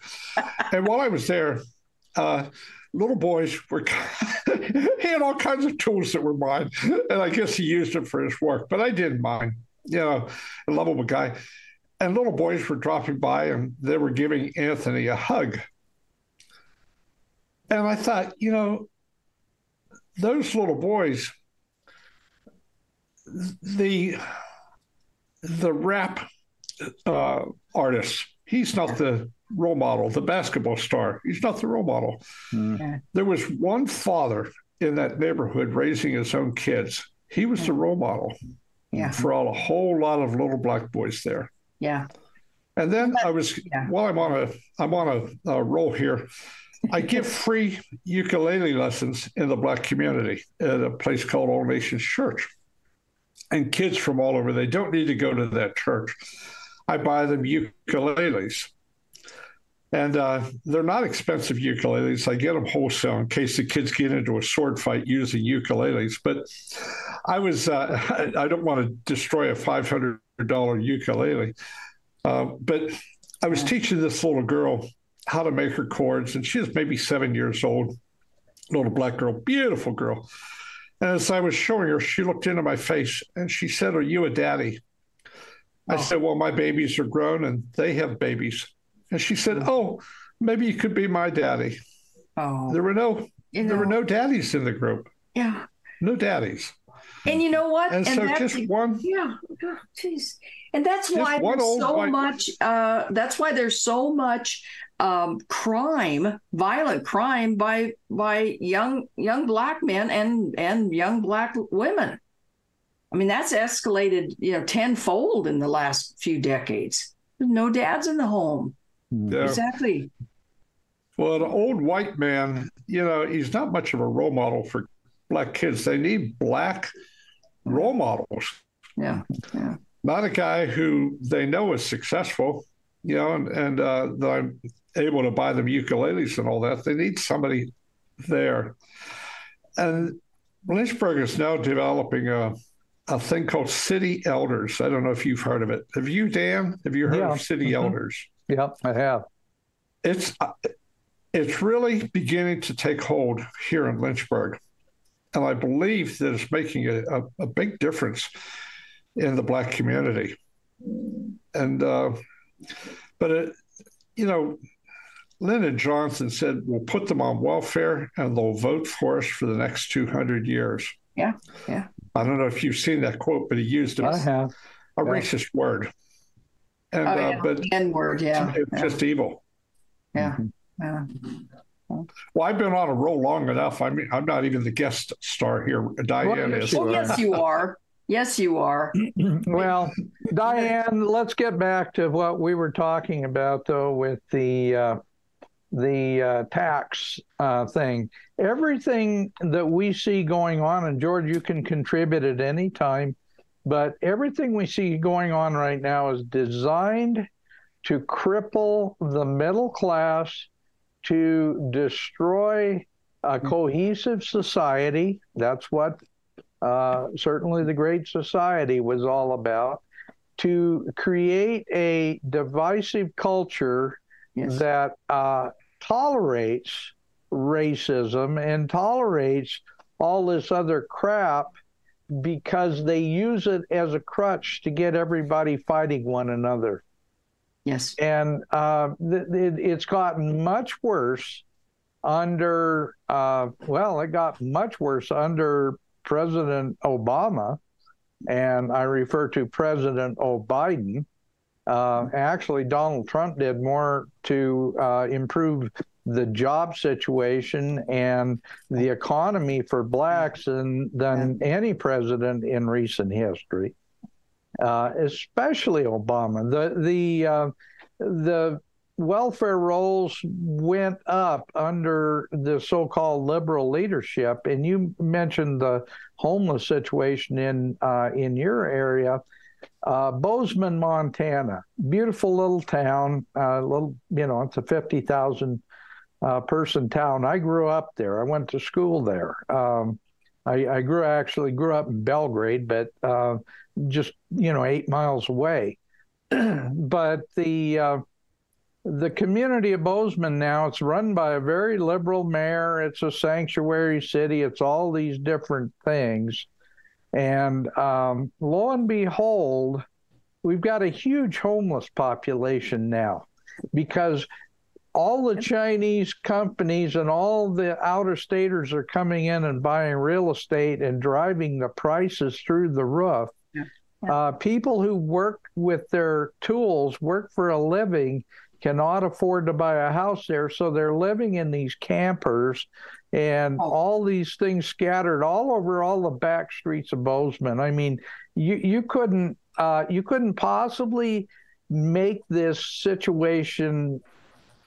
And while I was there, uh, little boys were, he had all kinds of tools that were mine. And I guess he used them for his work, but I didn't mind, you know, a lovable guy. And little boys were dropping by and they were giving Anthony a hug. And I thought, you know, those little boys, the the rap uh, artist. He's not the role model, the basketball star. He's not the role model. Yeah. There was one father in that neighborhood raising his own kids. He was the role model Yeah. for all, a whole lot of little black boys there. Yeah. And then I was Yeah. while I'm on a I'm on a, a roll here. I give free ukulele lessons in the black community at a place called All Nations Church. And kids from all over, they don't need to go to that church. I buy them ukuleles. And uh, they're not expensive ukuleles. I get them wholesale in case the kids get into a sword fight using ukuleles. But I was, uh, I don't want to destroy a $500 ukulele. Uh, but I was teaching this little girl how to make her chords, and she was maybe seven years old, little black girl, beautiful girl. And as I was showing her, she looked into my face and she said, Are you a daddy? I said, Well, my babies are grown and they have babies. And she said, Oh, maybe you could be my daddy. Oh. There were no You there were no daddies in the group. Yeah. No daddies. And you know what? And, so that's- just one Yeah, oh, jeez, and that's why there's so white- much. Uh, that's why there's so much um, crime, violent crime by by young young black men and and young black women. I mean, that's escalated, you know, tenfold in the last few decades. There's no dads in the home. Yeah. Exactly. Well, an old white man, you know, he's not much of a role model for black kids. They need black role models, Yeah. Yeah. not a guy who they know is successful, you know, and, and uh, that I'm able to buy them ukuleles and all that. They need somebody there. And Lynchburg is now developing a, a thing called city elders. I don't know if you've heard of it. Have you, Dan? Have you heard Yeah. of city Mhm. elders? Yep, I have. it's uh, it's really beginning to take hold here in Lynchburg, and I believe that it's making a, a, a big difference in the black community. And uh, but it, you know, Lyndon Johnson said we'll put them on welfare and they'll vote for us for the next two hundred years. Yeah, yeah. I don't know if you've seen that quote, but he used a, I have. a yeah. racist word. And Oh, uh, yeah. but N word. Yeah. it's Yeah. just evil. yeah. yeah. Well, I've been on a roll long enough. I mean, I'm not even the guest star here. Diane Well, is. yes, Oh, yes, you are. Yes, you are. Well, Diane, let's get back to what we were talking about, though, with the uh, the uh, tax uh, thing. Everything that we see going on, and George, you can contribute at any time, but everything we see going on right now is designed to cripple the middle class, to destroy a cohesive society. That's what uh, certainly the Great Society was all about, to create a divisive culture Yes. that uh, tolerates racism and tolerates all this other crap because they use it as a crutch to get everybody fighting one another. Yes. And uh, th- it, it's gotten much worse under, uh, well, it got much worse under President Obama. And I refer to President O'Biden. Uh, actually, Donald Trump did more to uh, improve the job situation and the economy for blacks than, than any president in recent history uh, especially Obama. The the uh, the welfare rolls went up under the so-called liberal leadership, and you mentioned the homeless situation in uh, in your area. Uh, Bozeman, Montana, beautiful little town. Uh, little, you know, it's a fifty thousand person town. I grew up there. I went to school there. Um, I, I grew actually grew up in Belgrade, but just you know eight miles away. but the uh, the community of Bozeman now it's run by a very liberal mayor. It's a sanctuary city. It's all these different things, and um, lo and behold, we've got a huge homeless population now because all the Chinese companies and all the outer staters are coming in and buying real estate and driving the prices through the roof. Yeah. Uh, people who work with their tools, work for a living, cannot afford to buy a house there, so they're living in these campers and Oh. all these things scattered all over all the back streets of Bozeman. I mean, you you couldn't uh, you couldn't possibly make this situation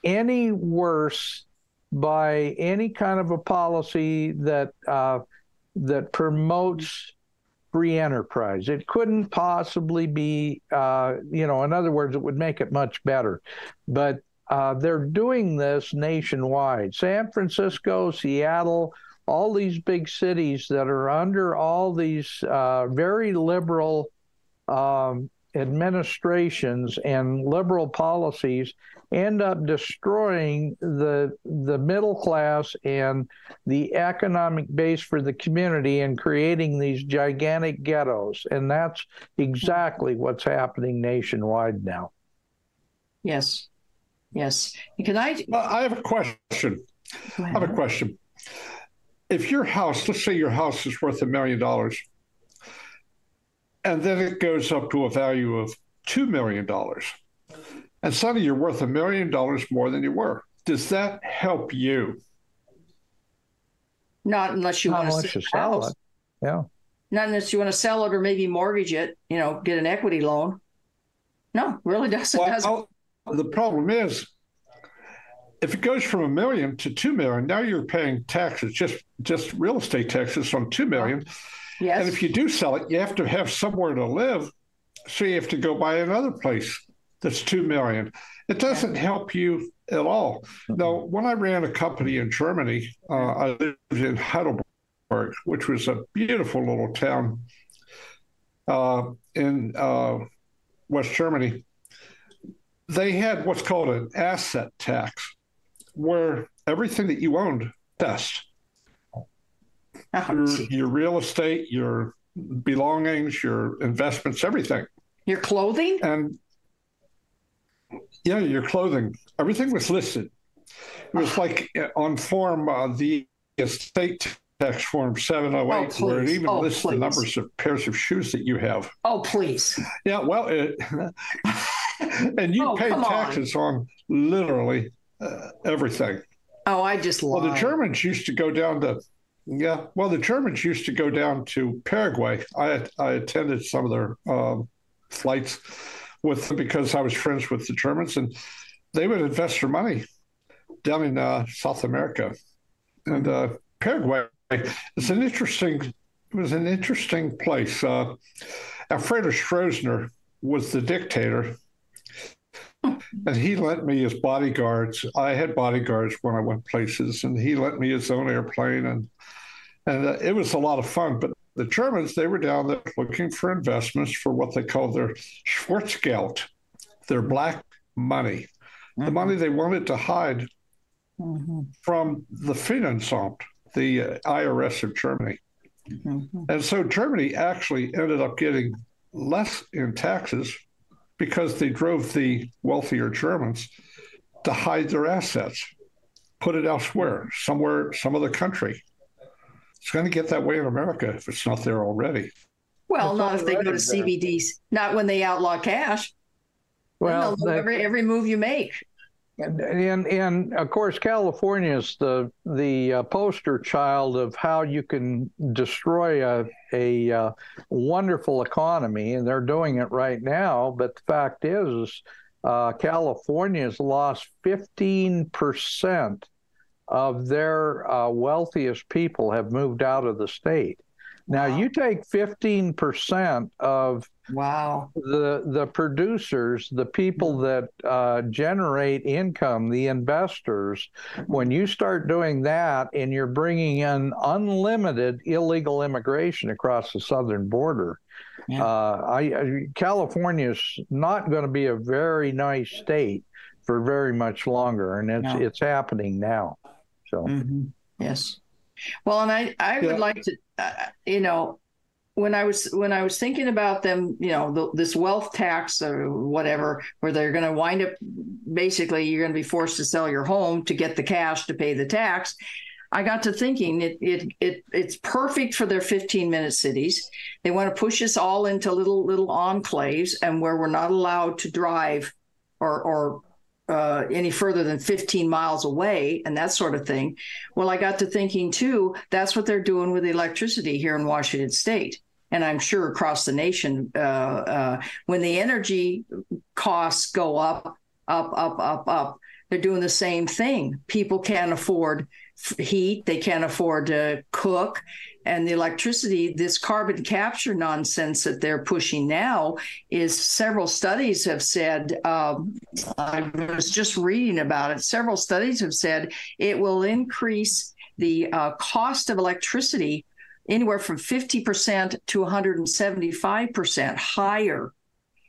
any worse by any kind of a policy that uh, that promotes free enterprise. It couldn't possibly be, uh, you know, in other words, it would make it much better. But uh, they're doing this nationwide. San Francisco, Seattle, all these big cities that are under all these uh, very liberal um, administrations and liberal policies end up destroying the the middle class and the economic base for the community and creating these gigantic ghettos and that's exactly what's happening nationwide now Yes. Yes. Can I? Well, I have a question. I have a question. If your house, let's say your house is worth a million dollars, and then it goes up to a value of $2 million, and suddenly you're worth a million dollars more than you were, does that help you? Not unless you Not want to unless sell you the sell it. yeah Not unless you want to sell it or maybe mortgage it. You know, get an equity loan. No, really doesn't. doesn't. The problem is, if it goes from a million to two million, now you're paying taxes, just just real estate taxes on two million. Yes. And if you do sell it, you have to have somewhere to live. So you have to go buy another place that's two million. It doesn't help you at all. Now, when I ran a company in Germany, uh, I lived in Heidelberg, which was a beautiful little town uh, in uh, West Germany. They had what's called an asset tax, where everything that you owned best your, your real estate, your belongings, your investments, everything. Your clothing? And yeah, your clothing, everything was listed. It was like uh, on form, uh, the estate tax form 708, Oh, where it even Oh, lists please. the numbers of pairs of shoes that you have. Oh, please. Yeah, well, it, and you Oh, pay come on. taxes on literally uh, everything. Oh, I just love Well, the. Germans used to go down to, yeah. Well, the Germans used to go down to Paraguay. I I attended some of their um, flights with them because I was friends with the Germans, and they would invest their money down in uh, South America, and uh, Paraguay is an interesting. It was an interesting place. Uh, Alfredo Stroessner was the dictator, and he lent me his bodyguards. I had bodyguards when I went places, and he lent me his own airplane, and and uh, it was a lot of fun. But the Germans, they were down there looking for investments for what they call their Schwarzgeld, their black money, the money they wanted to hide Mhm, from the Finanzamt, the uh, IRS of Germany. mhm. And so Germany actually ended up getting less in taxes because they drove the wealthier Germans to hide their assets, put it elsewhere, somewhere, some other country. It's going to get that way in America if it's not there already. Well, It's not if they go to already there. CBDCs. Not when they outlaw cash. Well they'll know that- every every move you make. And, and and of course, California is the the uh, poster child of how you can destroy a a uh, wonderful economy, and they're doing it right now. But the fact is, uh, California's lost fifteen percent of their uh, wealthiest people have moved out of the state. Now, Wow. you take fifteen percent of Wow. the the producers, the people that uh, generate income, the investors, when you start doing that and you're bringing in unlimited illegal immigration across the southern border, Yeah. uh, I, I California is not going to be a very nice state for very much longer, and it's No. it's happening now. So Mhm. Yes. Well, and I I Yeah. would like to, uh, you know, when I was when I was thinking about them, you know, the, this wealth tax or whatever, where they're going to wind up basically you're going to be forced to sell your home to get the cash to pay the tax. I got to thinking it it it it's perfect for their 15 minute cities. They want to push us all into little little enclaves and where we're not allowed to drive or or uh, any further than 15 miles away and that sort of thing. Well, I got to thinking too, that's what they're doing with electricity here in Washington state. And I'm sure across the nation, uh, uh, when the energy costs go up, up, up, up, up, they're doing the same thing. People can't afford heat, they can't afford to cook. And the electricity, this carbon capture nonsense that they're pushing now, is several studies have said. Um, I was just reading about it. Several studies have said it will increase the uh, cost of electricity anywhere from 50% to 175% higher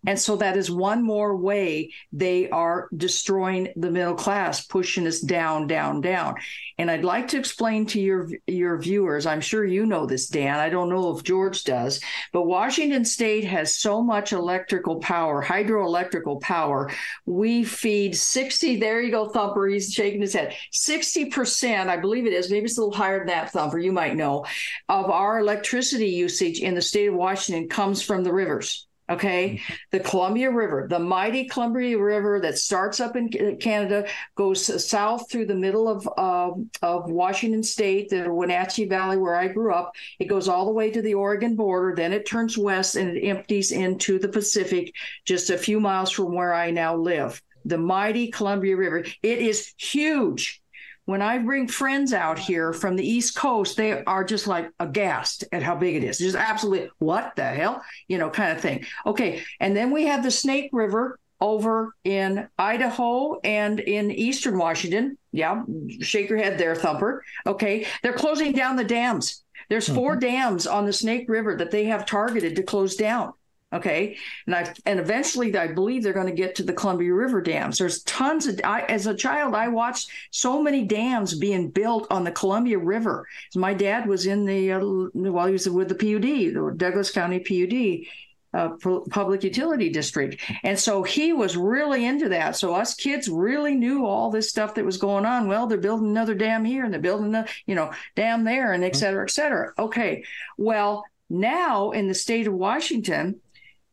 and so that is one more way they are destroying the middle class, pushing us down, down, down. And I'd like to explain to your your viewers, I'm sure you know this, Dan. I don't know if George does, but Washington State has so much electrical power, hydroelectrical power. We feed 60, there you go, Thumper. He's shaking his head. 60%, I believe it is, maybe it's a little higher than that, Thumper, you might know, of our electricity usage in the state of Washington comes from the rivers. Okay. Mm-hmm. The Columbia River, the mighty Columbia River that starts up in Canada, goes south through the middle of, uh, of Washington State, the Wenatchee Valley, where I grew up. It goes all the way to the Oregon border. Then it turns west and it empties into the Pacific just a few miles from where I now live. The mighty Columbia River. It is huge when I bring friends out here from the East Coast, they are just like aghast at how big it is. Just absolutely, what the hell, you know, kind of thing. Okay. And then we have the Snake River over in Idaho and in Eastern Washington. Yeah. Shake your head there, Thumper. Okay. They're closing down the dams. There's 4 mm-hmm. dams on the Snake River that they have targeted to close down. Okay, and I and eventually I believe they're going to get to the Columbia River dams. There's tons of. I, as a child, I watched so many dams being built on the Columbia River. My dad was in the uh, while he was with the PUD, the Douglas County PUD. Uh, public utility district. And so he was really into that. So us kids really knew all this stuff that was going on. Well, they're building another dam here and they're building a, you know, dam there and et cetera, et cetera. Okay. Well, now in the state of Washington,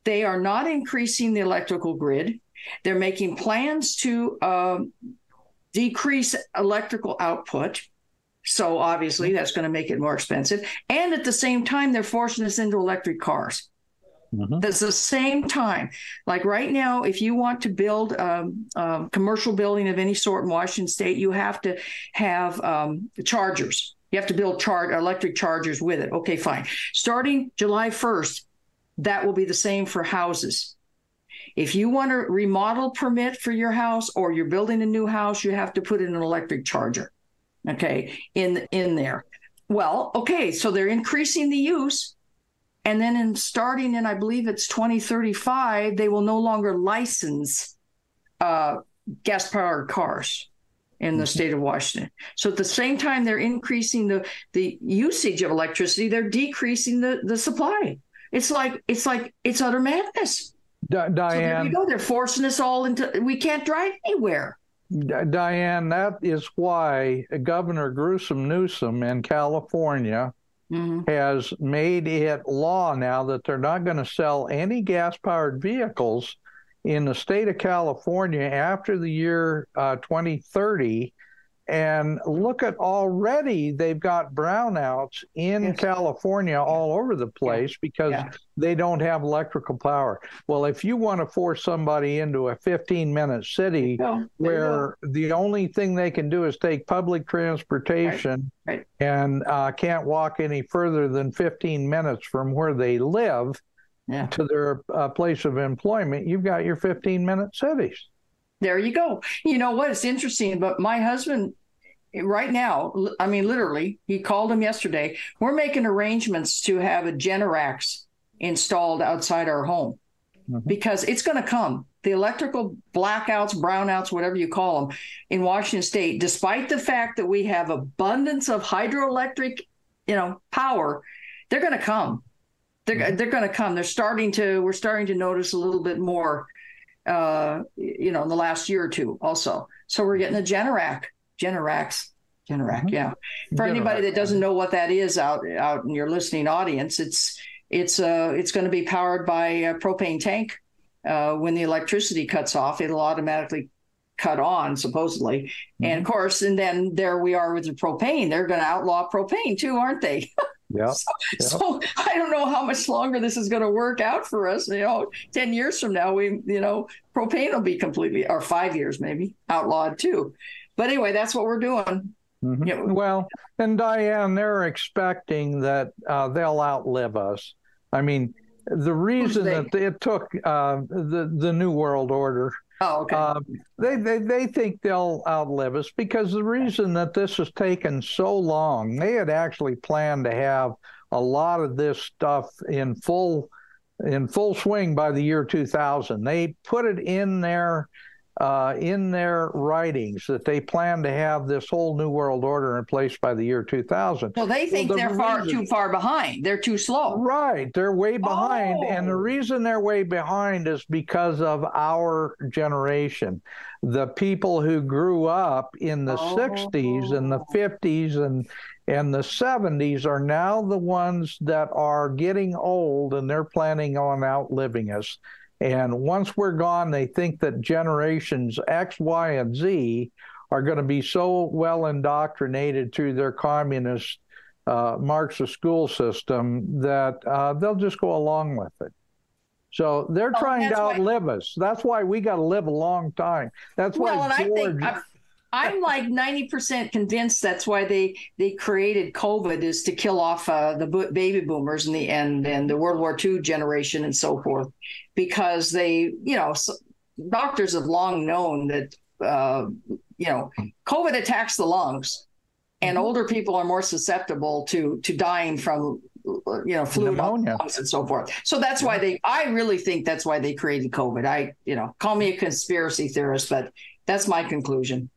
they are not increasing the electrical grid. They're making plans to um, decrease electrical output. So obviously that's going to make it more expensive. And at the same time, they're forcing us into electric cars. Mm-hmm. At the same time, like right now, if you want to build a, a, commercial building of any sort in Washington State, you have to have um, chargers. You have to build char- electric chargers with it. Okay, fine. Starting July 1st, that will be the same for houses. If you want a remodel permit for your house or you're building a new house, you have to put in an electric charger. Okay, in in there. Well, okay, so they're increasing the use. And then in starting in I believe it's 2035, they will no longer license uh, gas powered cars in the mm-hmm. state of Washington. So at the same time they're increasing the the usage of electricity, they're decreasing the the supply. It's like it's like it's utter madness. D- Diane, so there you go. They're forcing us all into. We can't drive anywhere. D- Diane, that is why Governor Gruesome Newsom in California mm-hmm. has made it law now that they're not going to sell any gas-powered vehicles in the state of California after the year uh, 2030 and look at already they've got brownouts in yes. California all over the place yeah. because yeah. they don't have electrical power. Well, if you want to force somebody into a 15 minute city where the only thing they can do is take public transportation right. Right. and uh, can't walk any further than 15 minutes from where they live yeah. to their uh, place of employment, you've got your 15 minute cities there you go. You know what? It's interesting, but my husband right now, I mean, literally, he called him yesterday. We're making arrangements to have a Generac installed outside our home mm-hmm. because it's going to come. The electrical blackouts, brownouts, whatever you call them, in Washington State, despite the fact that we have abundance of hydroelectric, you know, power, they're going to come. They're, mm-hmm. they're going to come. They're starting to. We're starting to notice a little bit more uh, you know, in the last year or two also. So we're getting a Generac, Generacs. Generac, yeah. For anybody that doesn't know what that is out out in your listening audience, it's it's uh it's going to be powered by a propane tank. Uh, when the electricity cuts off, it'll automatically cut on supposedly, and of course, and then there we are with the propane. They're going to outlaw propane too, aren't they? Yeah. So, so I don't know how much longer this is going to work out for us. You know, ten years from now, we you know propane will be completely, or five years maybe, outlawed too. But anyway, that's what we're doing. Mhm. Yeah. Well, and Diane, they're expecting that uh, they'll outlive us. I mean, the reason that it took uh, the the New World Order, Oh, okay. um, they, they they think they'll outlive us because the reason that this has taken so long, they had actually planned to have a lot of this stuff in full in full swing by the year 2000. They put it in their uh, in their writings that they plan to have this whole new world order in place by the year 2000. Well, they think the they're far too far behind. They're too slow. Right, they're way behind, and the Oh. reason they're way behind is because of our generation, the people who grew up in the Oh. 60s and the 50s and and the 70s are now the ones that are getting old, and they're planning on outliving us. And once we're gone, they think that generations X, Y, and Z are going to be so well indoctrinated through their communist uh, Marxist school system that uh, they'll just go along with it. So they're Well, trying to that's why- outlive us. That's why we got to live a long time. That's Well, why and I George. think I'm, like ninety percent convinced that's why they they created COVID is to kill off uh, the baby boomers and the and and the World War II generation and so forth, because they you know s doctors have long known that uh, you know COVID attacks the lungs, and Mm-hmm. older people are more susceptible to to dying from you know fluid Pneumonia. lungs and so forth. So that's why they. I really think that's why they created COVID. I you know call me a conspiracy theorist, but that's my conclusion.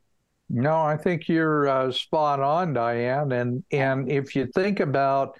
No, I think you're uh, spot on, Diane. And and if you think about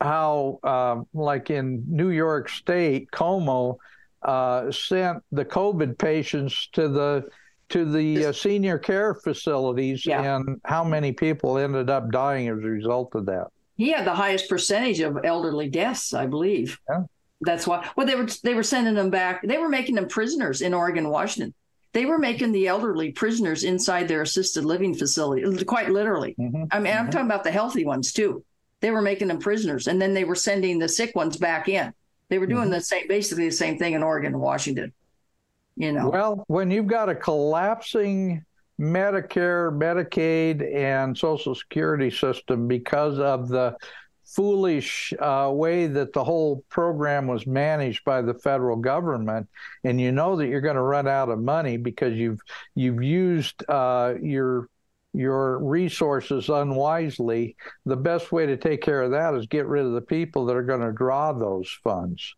how, um, like in New York State, Cuomo uh, sent the COVID patients to the to the uh, senior care facilities, Yeah. and how many people ended up dying as a result of that. He had the highest percentage of elderly deaths, I believe. Yeah. That's why. Well, they were they were sending them back. They were making them prisoners in Oregon, Washington. They were making the elderly prisoners inside their assisted living facility, quite literally. Mhm. I mean, I'm talking about the healthy ones too. They were making them prisoners, and then they were sending the sick ones back in. They were doing the same, basically the same thing in Oregon and Washington. You know. Well, when you've got a collapsing Medicare, Medicaid, and Social Security system because of the foolish uh, way that the whole program was managed by the federal government, and you know that you're going to run out of money because you've you've used uh, your your resources unwisely, the best way to take care of that is get rid of the people that are going to draw those funds.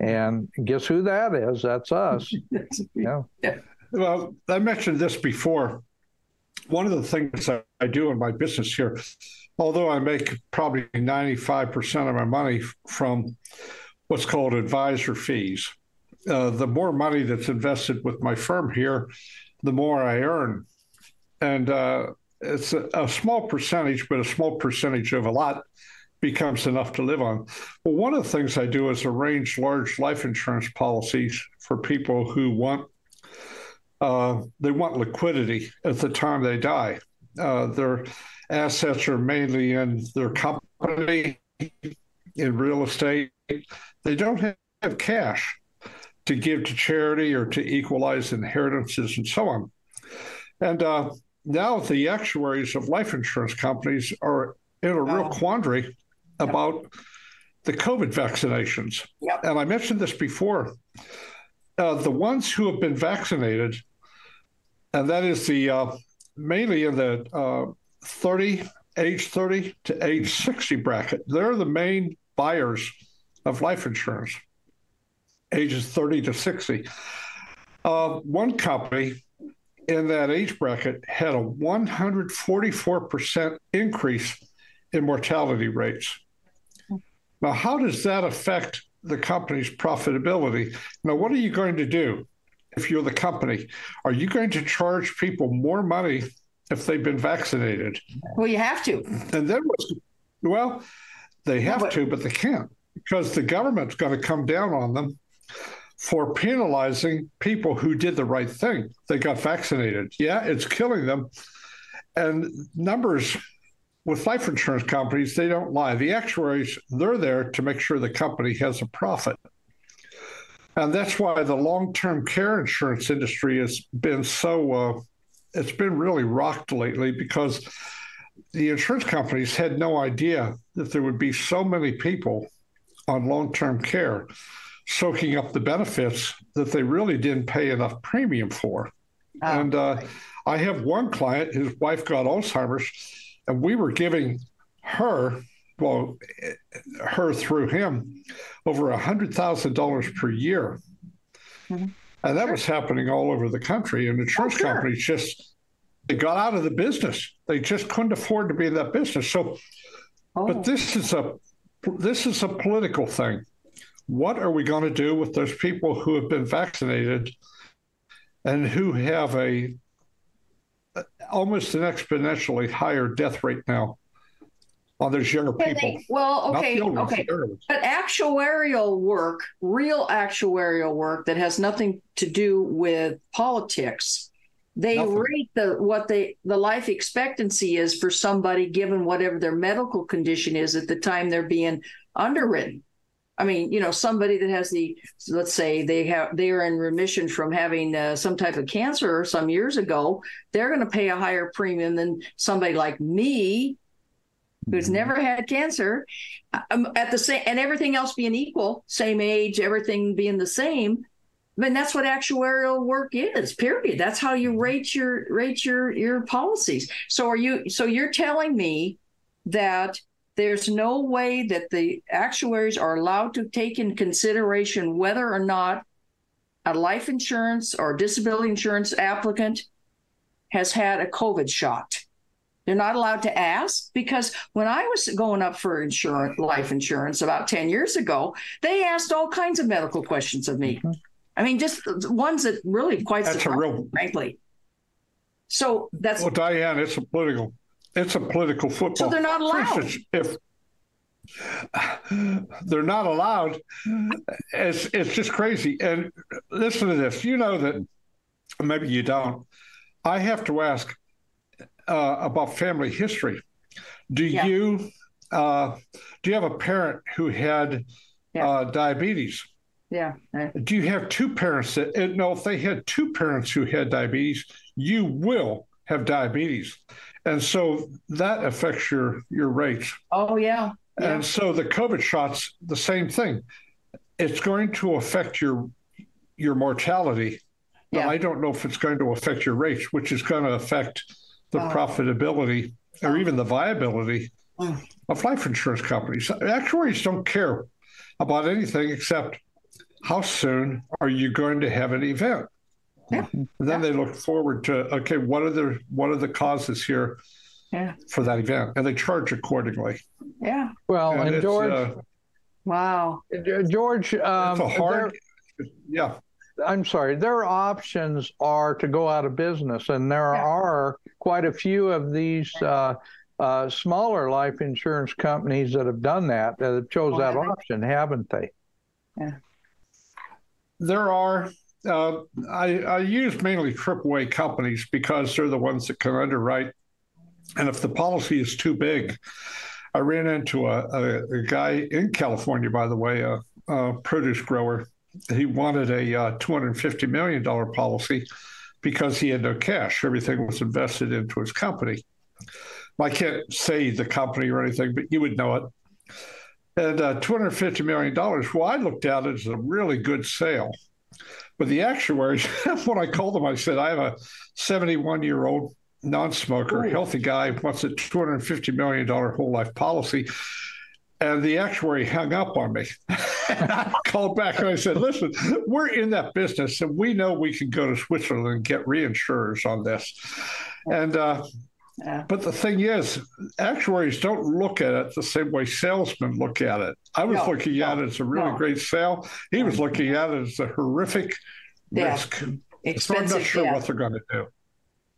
And guess who that is? That's us. Yeah. Well, I mentioned this before. One of the things I, I do in my business here, although I make probably 95% of my money from what's called advisor fees, uh, the more money that's invested with my firm here, the more I earn. And uh, it's a, a small percentage, but a small percentage of a lot becomes enough to live on. Well, one of the things I do is arrange large life insurance policies for people who want uh, they want liquidity at the time they die. Uh, their assets are mainly in their company, in real estate. They don't have, cash to give to charity or to equalize inheritances and so on. And uh, now the actuaries of life insurance companies are in a real quandary about the COVID vaccinations. Yep. And I mentioned this before. Uh, the ones who have been vaccinated, and that is the uh, mainly in the uh, 30, age 30 to age 60 bracket, they're the main buyers of life insurance, ages 30 to 60. Uh, one company in that age bracket had a 144% increase in mortality rates. Now, how does that affect the company's profitability? Now, what are you going to do if you're the company? Are you going to charge people more money if they've been vaccinated. Well, you have to. And then well, they have but- to, but they can't because the government's going to come down on them for penalizing people who did the right thing. They got vaccinated. Yeah, it's killing them. And numbers with life insurance companies, they don't lie. The actuaries, they're there to make sure the company has a profit. And that's why the long term care insurance industry has been so, uh, it's been really rocked lately because the insurance companies had no idea that there would be so many people on long term care soaking up the benefits that they really didn't pay enough premium for. Ah, and uh, I have one client, his wife got Alzheimer's, and we were giving her, well, her through him, over a $100,000 per year. Mhm. And that was happening all over the country. And insurance Oh, sure. companies just, they got out of the business. They just couldn't afford to be in that business. So, oh, but this is a this is a political thing. What are we going to do with those people who have been vaccinated and who have a almost an exponentially higher death rate now on those younger people? they- well, okay, ones, okay. But actuarial work, real actuarial work that has nothing to do with politics, they Nothing. rate the what they the life expectancy is for somebody given whatever their medical condition is at the time they're being underwritten. I mean, you know, somebody that has the let's say they have they are in remission from having uh, some type of cancer some years ago, they're going to pay a higher premium than somebody like me who's never had cancer. Um, at the same and everything else being equal same age everything being the same I mean that's what actuarial work is period. That's how you rate your rate your your policies. So are you so you're telling me that there's no way that the actuaries are allowed to take in consideration whether or not a life insurance or disability insurance applicant has had a covid shot they're not allowed to ask because when I was going up for insurance, life insurance about 10 years ago, they asked all kinds of medical questions of me. Mm-hmm. I mean, just ones that really quite That's a real frankly. So that's well, Diane, it's a political it's a political football. so they're not allowed. instance, if they're not allowed, it's it's just crazy. And listen to this. You know that maybe you don't. I have to ask uh, about family history. Do Yeah. you uh, do you have a parent who had Yeah. uh, diabetes? Yeah. Do you have two parents that uh, no? If they had two parents who had diabetes, you will have diabetes, and so that affects your your rates. Oh yeah. Yeah. And so the COVID shots, the same thing. It's going to affect your your mortality, but Yeah. I don't know if it's going to affect your rates, which is going to affect the Oh. profitability or even the viability Mm. of life insurance companies. Actuaries don't care about anything except how soon are you going to have an event. Yeah. And then they look forward to okay, what are the what are the causes here Yeah. for that event, and they charge accordingly. Yeah. Well, And and, George, uh, Wow. George, um, it's a hard, yeah. I'm sorry. Their options are to go out of business, and there Yeah. are quite a few of these uh, uh, smaller life insurance companies that have done that, that have chose Oh, that have they? option, haven't they? Yeah. There are. Uh, I, I use mainly AAA companies because they're the ones that can underwrite. And if the policy is too big, I ran into a, a, a guy in California, by the way, a, a produce grower. He wanted a uh, $250 million policy because he had no cash. Everything was invested into his company. I can't say the company or anything, but you would know it. And uh, $250 million. Well, I looked at it as a really good sale. But the actuaries, when I called them, I said, I have a 71 year old non smoker, healthy guy, wants a $250 million whole life policy. And the actuary hung up on me. and I called back and I said, Listen, we're in that business and we know we can go to Switzerland and get reinsurers on this. And, uh, Yeah. but the thing is, actuaries don't look at it the same way salesmen look at it. I was No, looking at it as a really no. great sale. He was looking at it as a horrific Yeah. risk. So I'm not sure yeah. what they're going to do.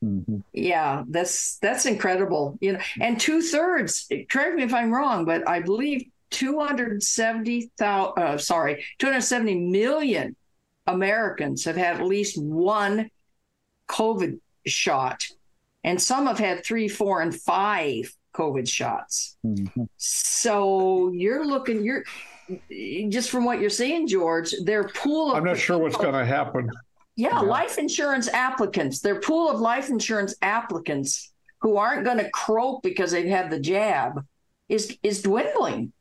Mhm. Yeah, that's that's incredible. You know, and two thirds. Correct me if I'm wrong, but I believe 270 thousand. Uh, sorry, 270 million Americans have had at least one COVID shot, and some have had three, four, and five COVID shots. Mhm. So you're looking. You're just from what you're saying, George. Their pool of I'm not sure what's going to happen. yeah, Yeah. life insurance applicants, their pool of life insurance applicants who aren't going to croak because they've had the jab is is dwindling.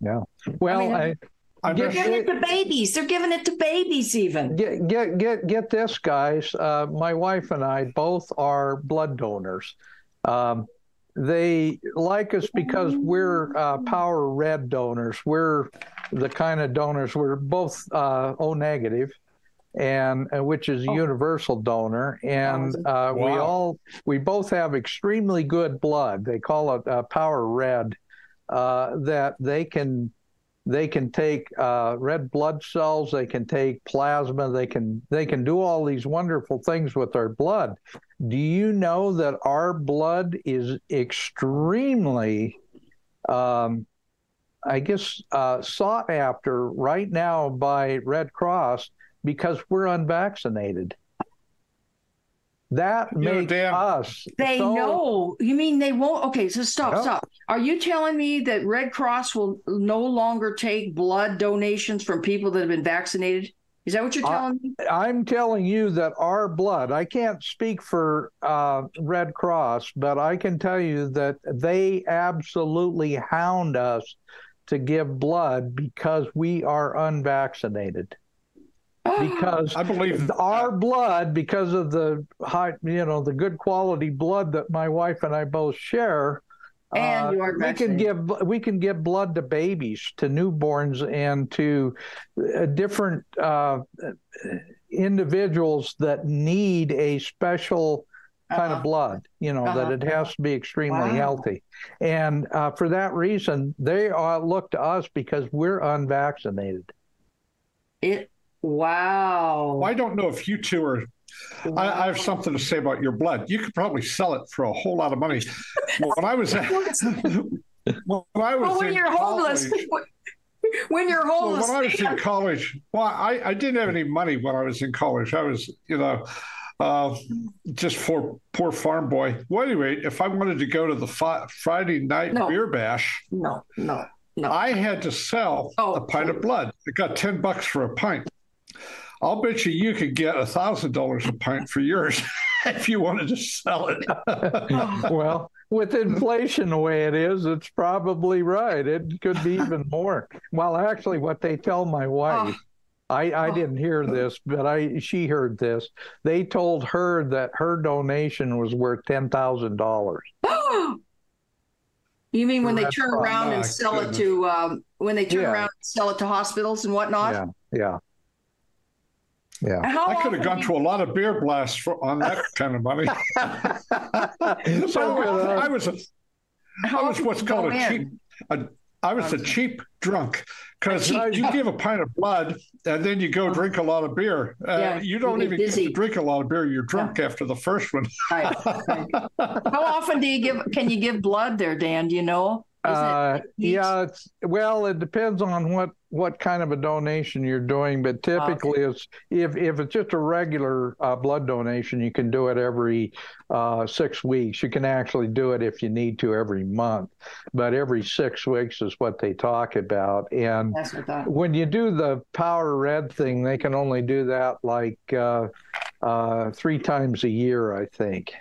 Yeah. Well, mean, I, I'm They're giving it to babies. They're giving it to babies even. get get get get this, guys. Uh, my wife and I both are blood donors. Um, they like us because we're uh, power red donors. We're the kind of donors. We're both uh, O negative, and, and which is a Oh. universal donor. And uh, we all we both have extremely good blood. They call it uh, power red. Uh, that they can they can take uh, red blood cells they can take plasma they can they can do all these wonderful things with our blood. Do you know that our blood is extremely um, i guess uh, sought after right now by red cross because we're unvaccinated that You know, makes Dan, us They so- know. You mean they won't? Okay, so stop, No. stop. Are you telling me that Red Cross will no longer take blood donations from people that have been vaccinated? Is that what you're Uh, telling me? I'm telling you that our blood, I can't speak for uh, Red Cross, but I can tell you that they absolutely hound us to give blood because we are unvaccinated. Because I believe our blood, because of the high, you know, the good quality blood that my wife and I both share, And uh, you are we can give we can give blood to babies, to newborns, and to uh, different uh, individuals that need a special kind Uh-huh. of blood. You know that Uh-huh. it has to be extremely Wow. healthy, and uh, for that reason, they are look to us because we're unvaccinated. It. Wow. I don't know if you two are. I, I have something to say about your blood. You could probably sell it for a whole lot of money. When I was when I was Well, when you're homeless, when you're Well, homeless, when I was in college, well, I, I didn't have any money when I was in college. I was, you know, uh, just for poor farm boy. Well, anyway, if I wanted to go to the fi- Friday night No. beer bash, no, no, no. I had to sell Oh, a pint of blood. I got 10 bucks for a pint. I'll bet you you could get a thousand dollars a pint for yours if you wanted to sell it. well, with inflation the way it is, it's probably right. It could be even more. Well, actually, what they tell my wife, I, I Oh. didn't hear this, but I she heard this. They told her that her donation was worth ten thousand dollars. you mean when they turn around and sell it to um, when they turn Yeah. around and sell it to hospitals and whatnot? Yeah, yeah, yeah. How I could have gone do to a lot of beer blasts for, on that kind of money. so I, I. I was a, how I was what's called a in? cheap. A, I was a cheap drunk because you give a pint of blood and then you go drink a lot of beer. Uh, Yeah, you don't even get to drink a lot of beer. You're drunk after the first one. Right, right. How often do you give? Can you give blood there, Dan? Do you know? Is it Uh, each- yeah, it's well, it depends on what what kind of a donation you're doing, but typically it's if if it's just a regular uh, blood donation, you can do it every uh, six weeks. You can actually do it if you need to every month, but every six weeks is what they talk about. And That's what I thought. when you do the power red thing, they can only do that like uh, uh, three times a year, I think.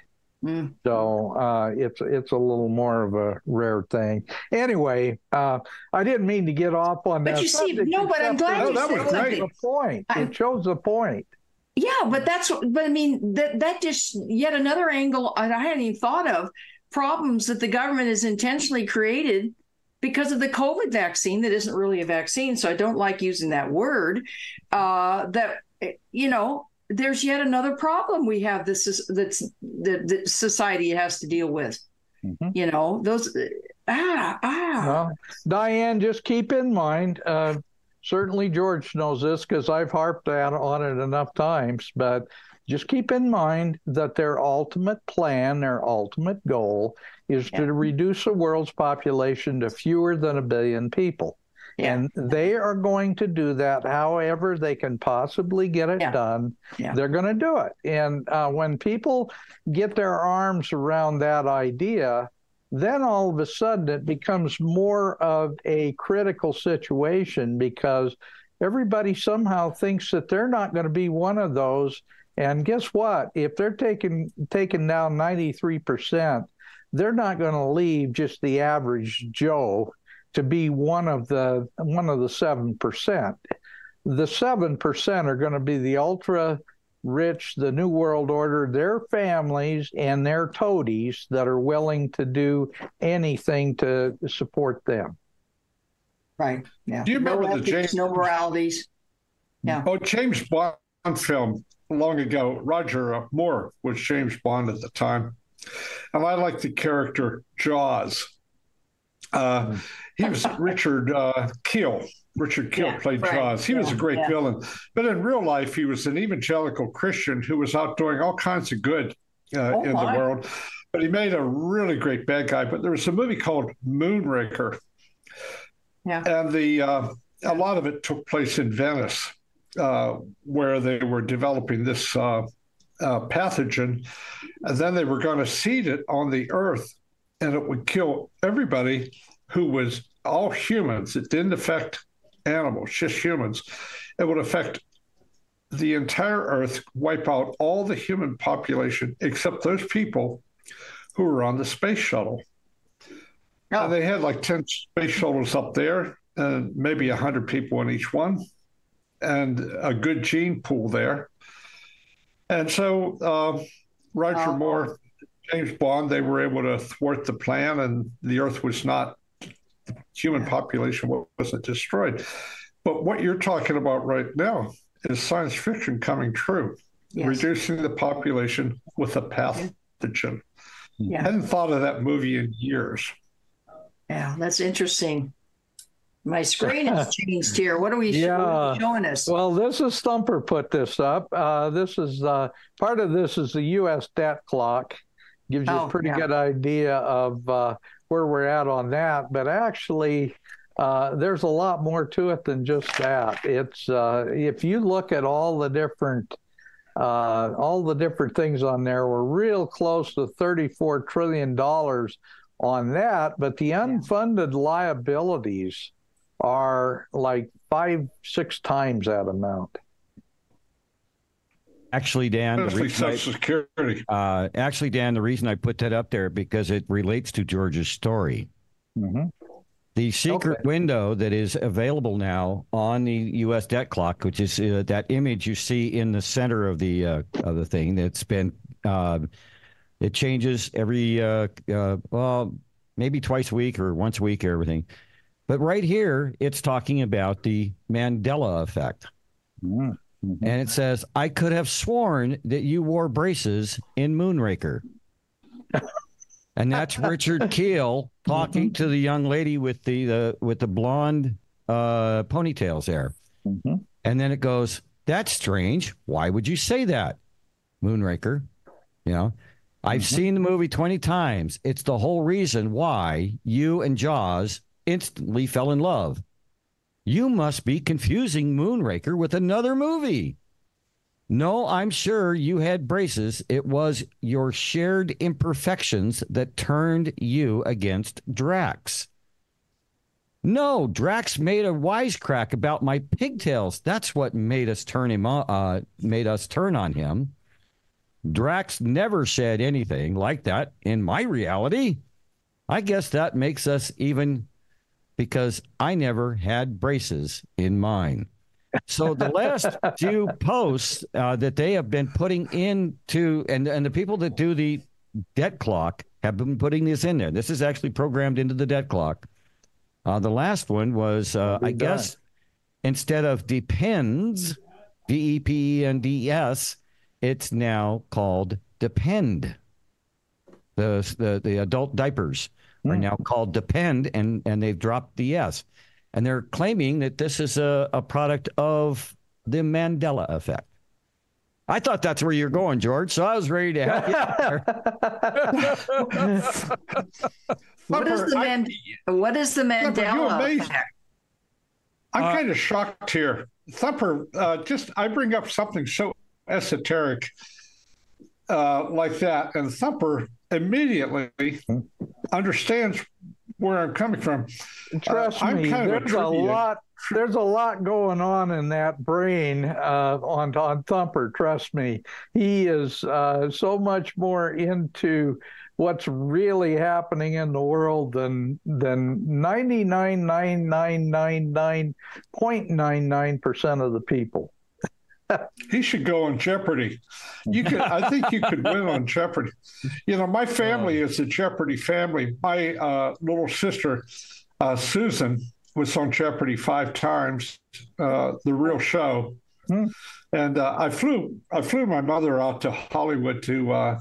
Mm. So uh, it's it's a little more of a rare thing. Anyway, uh, I didn't mean to get off on But that. But you see, no, but I'm glad that you it said shows something. the point. I- it shows the point. Yeah, but that's but I mean that that just yet another angle I hadn't even thought of problems that the government has intentionally created because of the COVID vaccine that isn't really a vaccine. So I don't like using that word. Uh, that you know, there's yet another problem we have. This is that's that, that society has to deal with. Mhm. You know, those ah ah. Well, Diane, just keep in mind. Uh, certainly, George knows this because I've harped at, on it enough times. But just keep in mind that their ultimate plan, their ultimate goal is Yeah. to reduce the world's population to fewer than a billion people. Yeah. And they are going to do that however they can possibly get it Yeah. done. Yeah. They're going to do it. And uh, when people get their arms around that idea, then all of a sudden it becomes more of a critical situation because everybody somehow thinks that they're not going to be one of those. And guess what? If they're taking taking down 93%, they're not going to leave just the average Joe to be one of the one of the seven percent. The seven percent are going to be the ultra rich, the New World Order, their families and their toadies that are willing to do anything to support them. Right. Yeah. Do you no remember the James- no moralities. Yeah. Oh, James Bond film long ago. Roger Moore was James Bond at the time, and I like the character Jaws. Uh, he was Richard uh, Kiel. Richard Kiel Yeah, played right. Jaws. He was a great yeah. villain, but in real life, he was an evangelical Christian who was out doing all kinds of good uh, Oh, in my. the world. But he made a really great bad guy. But there was a movie called Moonraker, Yeah. and the uh, a lot of it took place in Venice, uh, where they were developing this uh, uh, pathogen, and then they were going to seed it on the Earth, and it would kill everybody who was all humans. It didn't affect animals, just humans. It would affect the entire Earth, wipe out all the human population except those people who were on the space shuttle. Oh, And they had like 10 space shuttles up there and maybe 100 people in each one and a good gene pool there. And so uh, Roger Oh. Moore, James Bond, they were able to thwart the plan and the Earth was not, the human population wasn't destroyed. But what you're talking about right now is science fiction coming true, yes. reducing the population with a pathogen. Yeah. I hadn't thought of that movie in years. Yeah. That's interesting. My screen has changed here. What are we, show- what are you Yeah. showing us? Well, this is Thumper put this up. Uh, this is uh, part of this is the U.S. debt clock. Gives you Oh, a pretty yeah. good idea of uh, where we're at on that. But actually, uh, there's a lot more to it than just that. It's uh, if you look at all the different uh, all the different things on there, we're real close to 34 trillion dollars on that. But the unfunded liabilities are like five, six times that amount. Actually, Dan, the reason I- Security. uh, actually, Dan, the reason I put that up there because it relates to George's story. Mm-hmm. The secret Okay. window that is available now on the U.S. debt clock, which is uh, that image you see in the center of the uh, of the thing, that's been uh, it changes every uh, uh, well maybe twice a week or once a week or everything. But right here, it's talking about the Mandela effect. Mm-hmm. And it says, I could have sworn that you wore braces in Moonraker. and that's Richard Kiel talking to the young lady with the, the with the blonde uh, ponytails there. Mm-hmm. And then it goes, That's strange. Why would you say that? Moonraker. You know, I've seen the movie 20 times. It's the whole reason why you and Jaws instantly fell in love. You must be confusing Moonraker with another movie. No, I'm sure you had braces. It was your shared imperfections that turned you against Drax. No, Drax made a wisecrack about my pigtails. That's what made us turn him on, uh, made us turn on him. Drax never said anything like that in my reality. I guess that makes us even because I never had braces in mine. So the last few posts uh, that they have been putting into, and and the people that do the debt clock have been putting this in there. This is actually programmed into the debt clock. Uh, the last one was, uh, I done. guess, instead of depends, D E P E N D S, it's now called depend. The the the adult diapers are Hmm. now called depend, and and they've dropped the S, and they're claiming that this is a, a product of the Mandela effect. I thought that's where you're going, George. So I was ready to help you. there. What is Thumper, the I, what is the Mandela effect? I'm Uh, kind of shocked here. Thumper, uh, just I bring up something so esoteric uh, like that, and Thumper immediately understands where I'm coming from. Trust I'm me, a there's a, lot. There's a lot going on in that brain uh, on on Thumper. Trust me, he is uh, so much more into what's really happening in the world than than ninety nine nine nine nine nine point nine nine percent of the people. He should go on Jeopardy. You could, I think, you could win on Jeopardy. You know, my family is a Jeopardy family. My uh, little sister, uh, Susan, was on Jeopardy five times, uh, the real show. Hmm. And uh, I flew, I flew my mother out to Hollywood to uh,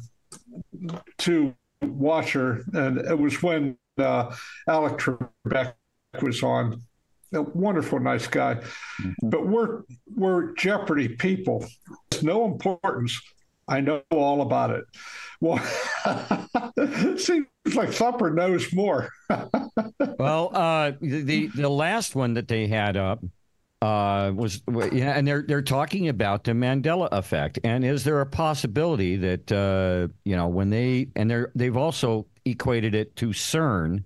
to watch her, and it was when uh, Alec Trebek was on. A wonderful, nice guy, but we're we're Jeopardy people. It's no importance. I know all about it. Well, it seems like Thumper knows more. well, uh, the the last one that they had up uh, was yeah, and they're they're talking about the Mandela effect, and is there a possibility that uh, you know when they and they're they've also equated it to CERN.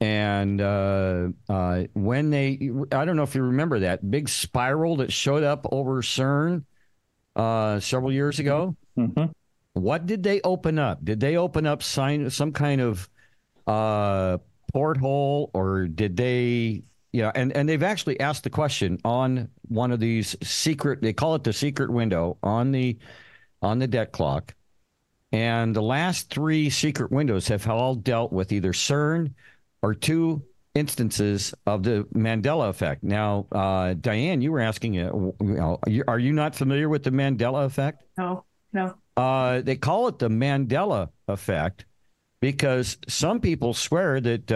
And uh, uh, when they, I don't know if you remember that big spiral that showed up over CERN uh, several years ago. Mhm. What did they open up? Did they open up sign some kind of uh, porthole, or did they? Yeah, and and they've actually asked the question on one of these secret. They call it the secret window on the on the debt clock, and the last three secret windows have all dealt with either CERN or two instances of the Mandela effect. Now, uh, Diane, you were asking, uh, you know, are you- not familiar with the Mandela effect? No, no. Uh, they call it the Mandela effect because some people swear that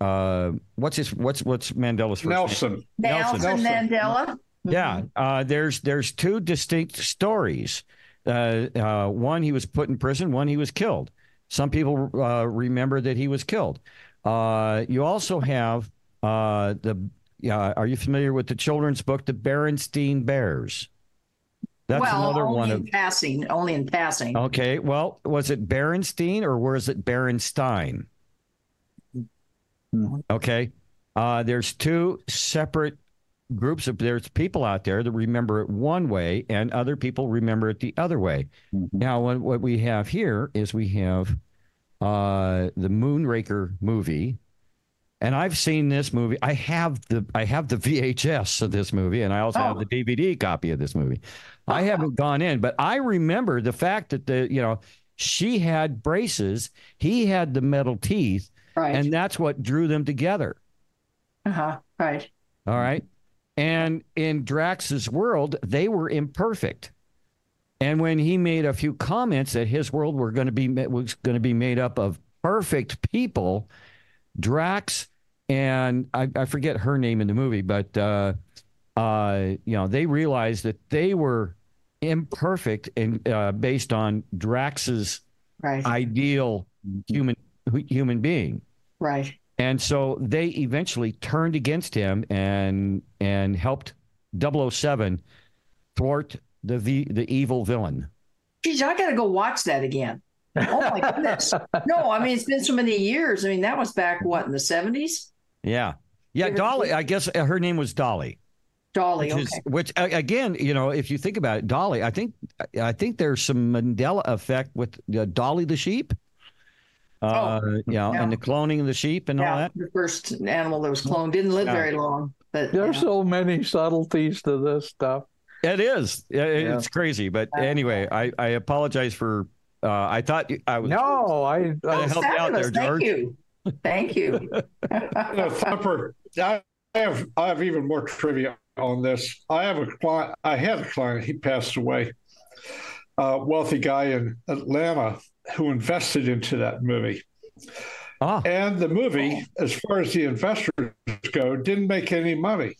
uh, uh, what's his what's what's Mandela's first name? Nelson. Nelson. Nelson, Nelson. Mandela. Yeah, uh, there's there's two distinct stories. Uh, uh, one he was put in prison. One he was killed. Some people uh, remember that he was killed. Uh, you also have uh, the. Uh, are you familiar with the children's book, The Berenstein Bears? That's well, another only one in of. passing. Only in passing. Okay, well, was it Berenstein or was it Berenstein? Hmm. Okay, uh, there's two separate groups of there's people out there that remember it one way, and other people remember it the other way. Now, what, what we have here is we have uh, the Moonraker movie, and I've seen this movie. I have the I have the VHS of this movie, and I also have Oh. the DVD copy of this movie. I haven't gone in, but I remember the fact that the you know she had braces, he had the metal teeth, right. and that's what drew them together. uh-huh. Right. All right. And in Drax's world, they were imperfect. And when he made a few comments that his world were going to be was going to be made up of perfect people, Drax and I, I forget her name in the movie, but uh, uh, you know they realized that they were imperfect and uh, based on Drax's Right. ideal human human being. right. And so they eventually turned against him and and helped 007 thwart the v, the evil villain. Geez, I got to go watch that again. Oh my goodness. No, I mean it's been so many years. I mean that was back what in the seventies. Yeah. Yeah, Give Dolly, I guess uh, her name was Dolly. Dolly. Which Okay. is which again, you know, if you think about it, Dolly, I think I think there's some Mandela effect with uh, Dolly the sheep. Uh, you know, yeah. and the cloning of the sheep and all that. the first animal that was cloned didn't live Yeah. very long, but There's yeah. so many subtleties to this stuff. It is. Yeah, it- Yeah. It's crazy. But anyway, I, I apologize for uh, I thought I was No, I, I helped you out fabulous. there, George. Thank you. Thank you. You Thumper, I have I have even more trivia on this. I have a client. I had a client. He passed away. A wealthy guy in Atlanta who invested into that movie. Ah, And the movie, as far as the investors go, didn't make any money.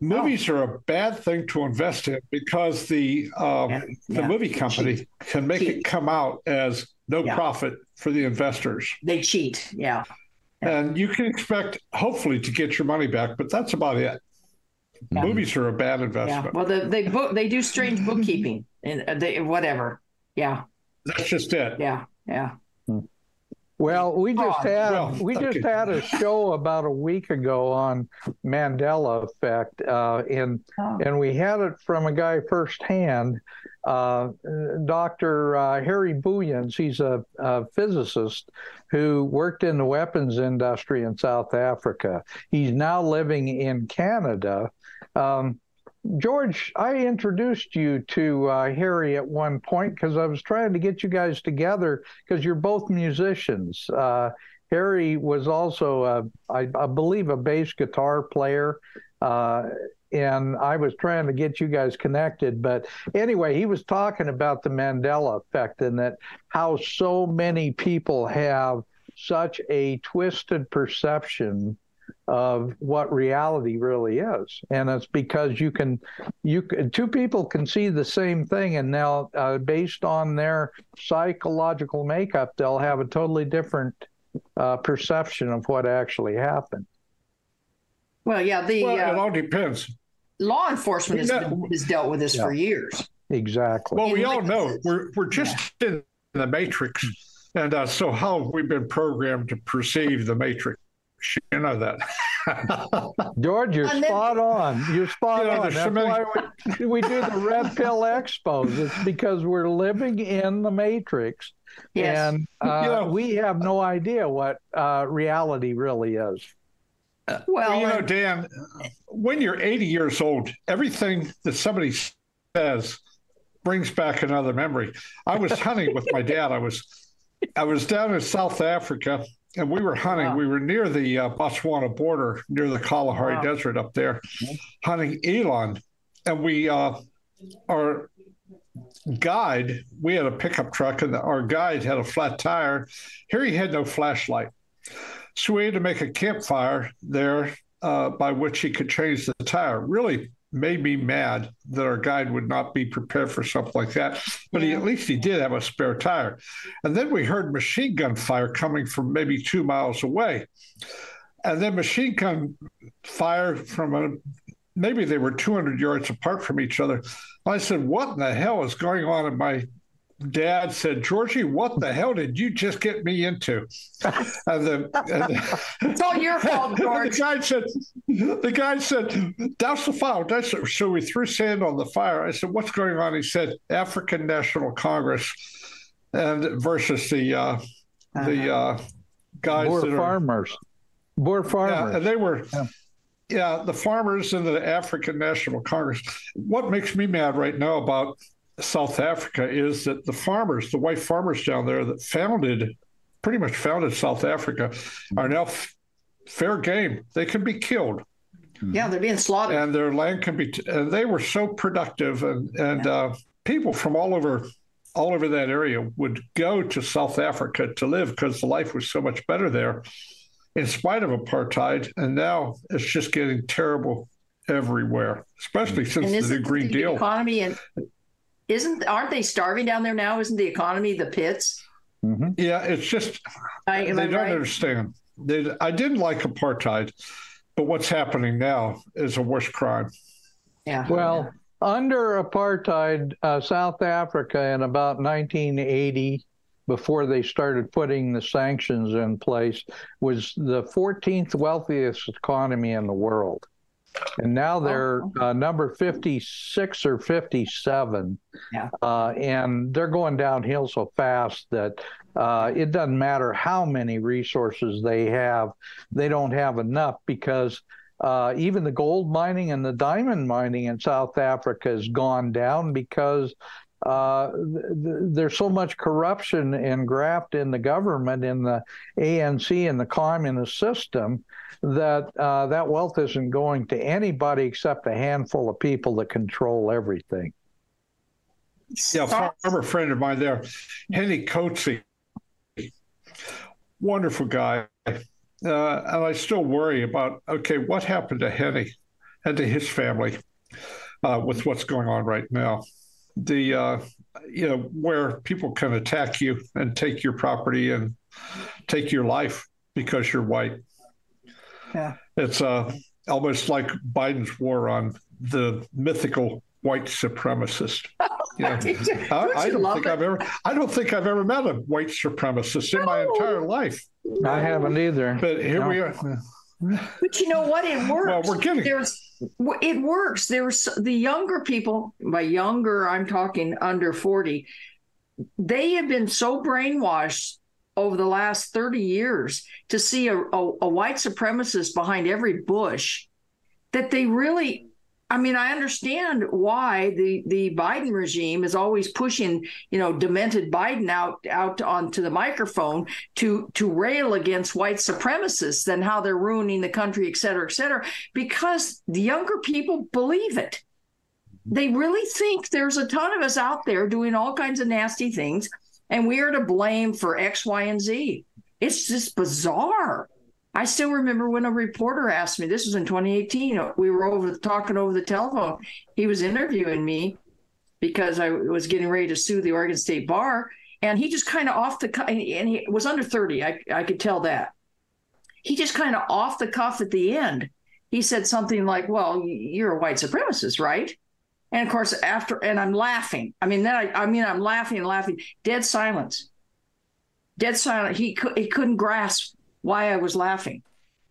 Movies are a bad thing to invest in because the um, Yeah, the yeah. movie company can make Cheat. it come out as no Yeah. profit for the investors, They cheat. Yeah. and you can expect hopefully to get your money back, but that's about it. Movies are a bad Yeah. investment. Well, the, they book they do strange bookkeeping and uh, they whatever. Yeah. That's just it. Yeah. Yeah. Well, we just Oh, had well, we just had a show about a week ago on Mandela effect, uh, and Oh. and we had it from a guy firsthand, uh, Dr. Uh, Harry Booyens. He's a, a physicist who worked in the weapons industry in South Africa. He's now living in Canada. Um, George, I introduced you to uh, Harry at one point because I was trying to get you guys together because you're both musicians. Uh, Harry was also, a, I, I believe, a bass guitar player. Uh, and I was trying to get you guys connected. But anyway, he was talking about the Mandela effect and that how so many people have such a twisted perception of what reality really is and it's because you can you two people can see the same thing and now uh, based on their psychological makeup they'll have a totally different uh, perception of what actually happened Well, yeah. The Well, it uh, all depends. law enforcement has, been, has dealt with this Yeah. for years. exactly Well, we all know we're we're just in the matrix, and uh, so how we've been programmed to perceive the matrix? You know that. george you're And then- spot on you're spot Yeah, on there's so that's many- why we, we do the red pill expos it's because we're living in the matrix Yes. and uh, You know- we have no idea what uh, reality really is well, Well, you know, Dan, when you're 80 years old, everything that somebody says brings back another memory. I was hunting with my dad. I was I was down in South Africa and we were hunting. Wow. We were near the uh, Botswana border, near the Kalahari Wow. Desert up there, hunting eland. And we, uh, our guide, we had a pickup truck, and our guide had a flat tire. Here he had no flashlight. So we had to make a campfire there uh, by which he could change the tire. Really made me mad that our guide would not be prepared for something like that. But he, at least he did have a spare tire. And then we heard machine gun fire coming from maybe two miles away. And then machine gun fire from a maybe they were 200 yards apart from each other. I said, What in the hell is going on? in my dad said, Georgie, what the hell did you just get me into? And then and, it's all your fault, the George. guy said, the guy said, douse the fire. Douse it." So we threw sand on the fire. I said, what's going on? He said, African National Congress and versus the uh, the uh, guys Boer that are farmers. Boer yeah, farmers. and they were, Yeah. yeah. the farmers in the African National Congress. What makes me mad right now about South Africa is that the farmers, the white farmers down there that founded, pretty much founded South Africa, are now f- fair game. They can be killed, Yeah, they're being slaughtered. and their land can be. T- and they were so productive, and and uh, people from all over. All over that area would go to South Africa to live because the life was so much better there in spite of apartheid, and now it's just getting terrible everywhere, especially since and the isn't new Green the Deal. economy and isn't aren't they starving down there now? Isn't the economy the pits? Mhm. Yeah, it's just I, they I don't right? understand. They, I didn't like apartheid, but what's happening now is a worse crime. Yeah. Well, under apartheid, uh, South Africa in about 1980, before they started putting the sanctions in place, was the 14th wealthiest economy in the world. And now they're uh, number 56 or 57. Yeah. Uh, and they're going downhill so fast that uh, it doesn't matter how many resources they have, they don't have enough because uh, even the gold mining and the diamond mining in South Africa has gone down because uh, th- th- there's so much corruption and graft in the government, in the ANC and the communist system, that uh, that wealth isn't going to anybody except a handful of people that control everything. Yeah, Stop. friend of mine there, Henny Coatsy, wonderful guy. Uh, and I still worry about okay, what happened to Henny? and to his family uh, with what's going on right now. The uh, you know where people can attack you and take your property and take your life because you're white. Yeah. It's uh, almost like Biden's war on the mythical white supremacist. Yeah. I, I don't think it? I've ever I don't think I've ever met a white supremacist in my entire life. I haven't either. But here No. we are. But you know what? It works. Well, we're getting- There's, it works. There's the younger people. By younger, I'm talking under 40. They have been so brainwashed over the last 30 years to see a, a, a white supremacist behind every bush that they really. I mean, I understand why the, the Biden regime is always pushing, you know, demented Biden out out onto the microphone to to rail against white supremacists and how they're ruining the country, et cetera, et cetera, because the younger people believe it. They really think there's a ton of us out there doing all kinds of nasty things, and we are to blame for X, Y, and Z. It's just bizarre. I still remember when a reporter asked me, this was in 2018, we were over talking over the telephone. He was interviewing me because I was getting ready to sue the Oregon State Bar. And he just kind of off the cuff, and he was under 30. I, I could tell that. He just kind of off the cuff at the end. He said something like, Well, you're a white supremacist, right? And of course, after, and I'm laughing. I mean, then I, I mean, I'm laughing and laughing. Dead silence. Dead silent. He, he couldn't grasp why I was laughing.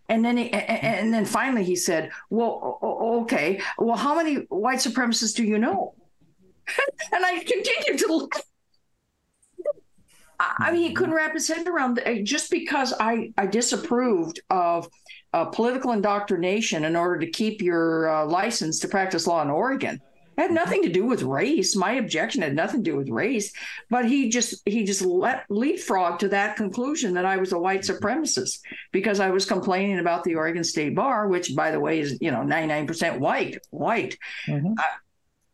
And then, he, and then finally he said, "Well, okay. Well, how many white supremacists do you know?" and I continued to look. I mean, he couldn't wrap his head around it. just because I I disapproved of uh, political indoctrination in order to keep your uh, license to practice law in Oregon. It had nothing to do with race. My objection had nothing to do with race, but he just he just let leapfrog to that conclusion that I was a white supremacist because I was complaining about the Oregon State Bar, which, by the way, is you know ninety nine percent white. White. Mhm.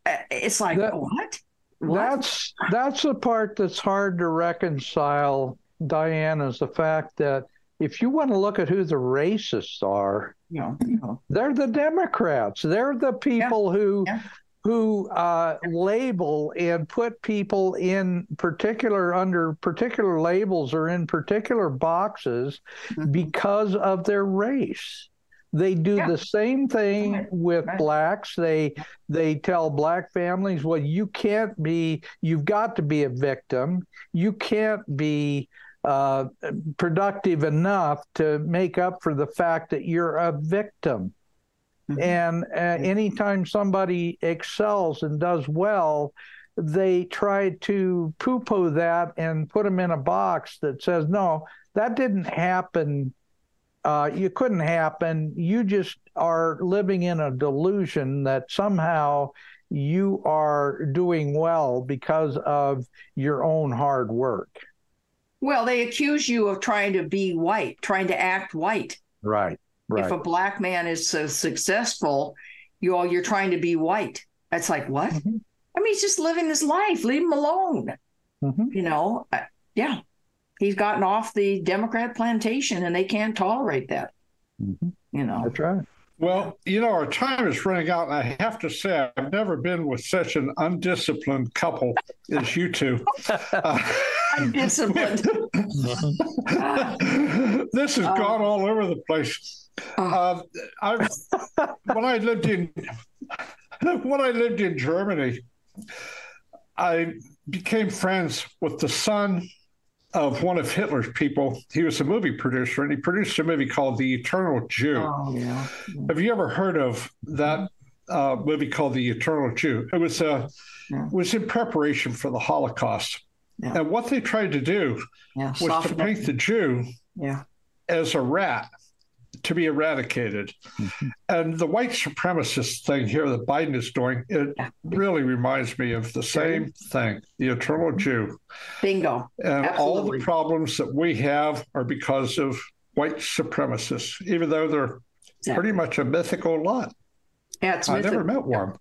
Uh, it's like That- what? What? That's that's the part that's hard to reconcile, Diane, is the fact that if you want to look at who the racists are, you know, they're the Democrats. They're the people who Yeah. who uh, label and put people in particular under particular labels or in particular boxes Mhm. because of their race. They do Yeah. the same thing with Right. blacks. They they tell black families, well, you can't be, you've got to be a victim. You can't be uh, productive enough to make up for the fact that you're a victim. Mhm. And uh, anytime somebody excels and does well, they try to poo poo that and put them in a box that says, no, that didn't happen. Uh, you couldn't happen. You just are living in a delusion that somehow you are doing well because of your own hard work. Well, they accuse you of trying to be white, trying to act white. Right. If a black man is so successful, you all you're trying to be white. That's like what? Mhm. I mean, he's just living his life. Leave him alone. Mhm. You know, Uh, yeah. He's gotten off the Democrat plantation, and they can't tolerate that. Mhm. You know, That's right. Well, you know, our time is running out, and I have to say, I've never been with such an undisciplined couple as you two. Uh, I'm this has Oh. gone all over the place. Oh. Uh, I, when I lived in when I lived in Germany, I became friends with the son of one of Hitler's people. He was a movie producer, and he produced a movie called The Eternal Jew. oh yeah. Have you ever heard of that uh, movie called The Eternal Jew? It was uh, Yeah. it was in preparation for the Holocaust, Yeah. and what they tried to do was to it. paint the Jew Yeah. as a rat to be eradicated. Mm-hmm. And the white supremacist thing here that Biden is doing, it really reminds me of the same thing, the eternal mm-hmm. Jew. Bingo. And all the problems that we have are because of white supremacists, even though they're Exactly. pretty much a mythical lot. Yeah, it's I never met one.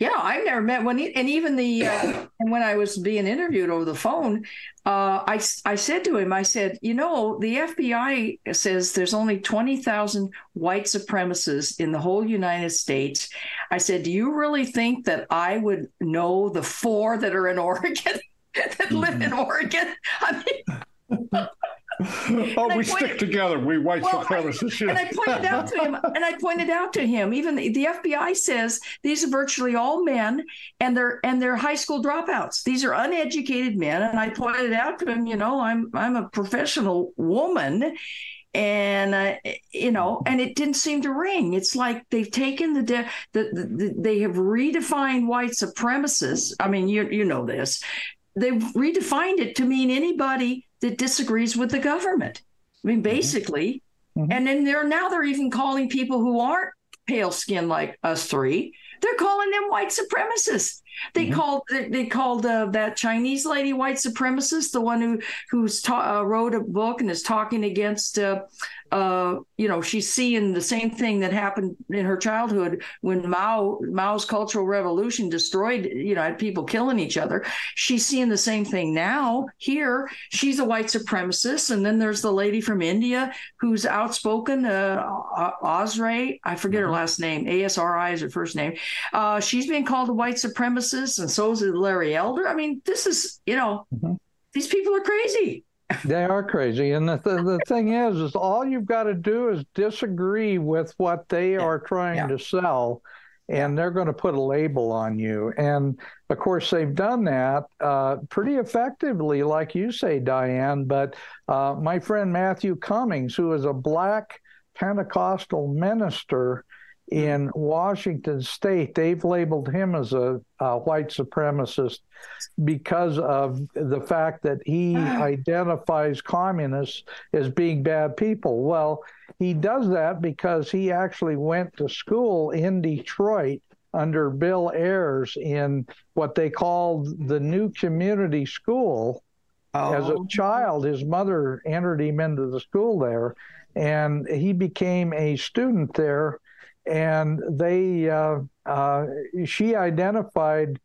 Yeah, I've never met one, and even the uh, and when I was being interviewed over the phone, uh, I I said to him, I said, you know, the FBI says there's only twenty thousand white supremacists in the whole United States. I said, do you really think that I would know the four that are in Oregon that live in Oregon? I mean. oh, we stick together. We white well, supremacists. And I pointed out to him, and I pointed out to him, even the, the, FBI says these are virtually all men, and they're and they're high school dropouts. These are uneducated men, and I pointed out to him, you know, I'm I'm a professional woman, and uh, you know and it didn't seem to ring it's like they've taken the, de- the, the, the, they have redefined white supremacists i mean you you know this they've redefined it to mean anybody that disagrees with the government. I mean, mm-hmm. basically, mm-hmm. and then they're now they're even calling people who aren't pale skinned like us three. They're calling them white supremacists. They mm-hmm. called they, they called uh, that Chinese lady white supremacist, the one who who's ta- uh, wrote a book and is talking against uh, uh, you know, she's seeing the same thing that happened in her childhood when Mao Mao's Cultural Revolution destroyed, you know, had people killing each other. She's seeing the same thing now here. She's a white supremacist, and then there's the lady from India who's outspoken, uh, Asra. I forget her mm-hmm. last name. Asra is her first name. Uh, she's being called a white supremacist, and so is Larry Elder. I mean, this is, you know, mm-hmm. these people are crazy they are crazy. And the, the, the thing is is all you've got to do is disagree with what they are trying yeah. to sell and they're going to put a label on you. And of course they've done that uh, pretty effectively like you say diane but uh, my friend matthew cummings who is a black pentecostal minister in Washington state, they've labeled him as a, a, white supremacist because of the fact that he identifies communists as being bad people. Well, he does that because he actually went to school in Detroit under Bill Ayers in what they called the New Community School. Oh. As a oh. child, his mother entered him into the school there, and he became a student there and they uh, uh, she identified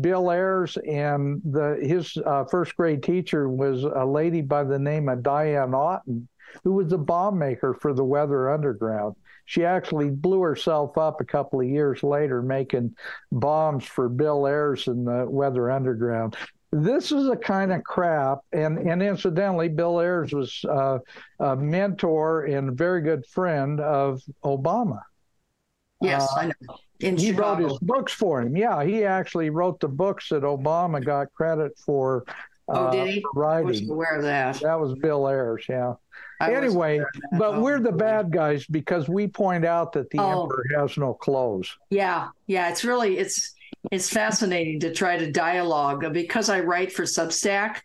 Bill Ayers and the his uh, first grade teacher was a lady by the name of Diane Oughton, who was a bomb maker for the Weather Underground. She actually blew herself up a couple of years later making bombs for Bill Ayers and the Weather Underground. This is a kind of crap, and and incidentally, Bill Ayers was uh, a mentor and a very good friend of Obama. Yes, uh, I know. In he Chicago. wrote his books for him. Yeah, he actually wrote the books that Obama got credit for. Uh, oh, did he? Writing. I was aware of that. That was Bill Ayers. Yeah. I anyway, but oh, we're the bad guys because we point out that the oh. emperor has no clothes. Yeah, yeah. It's really it's it's fascinating to try to dialogue because I write for Substack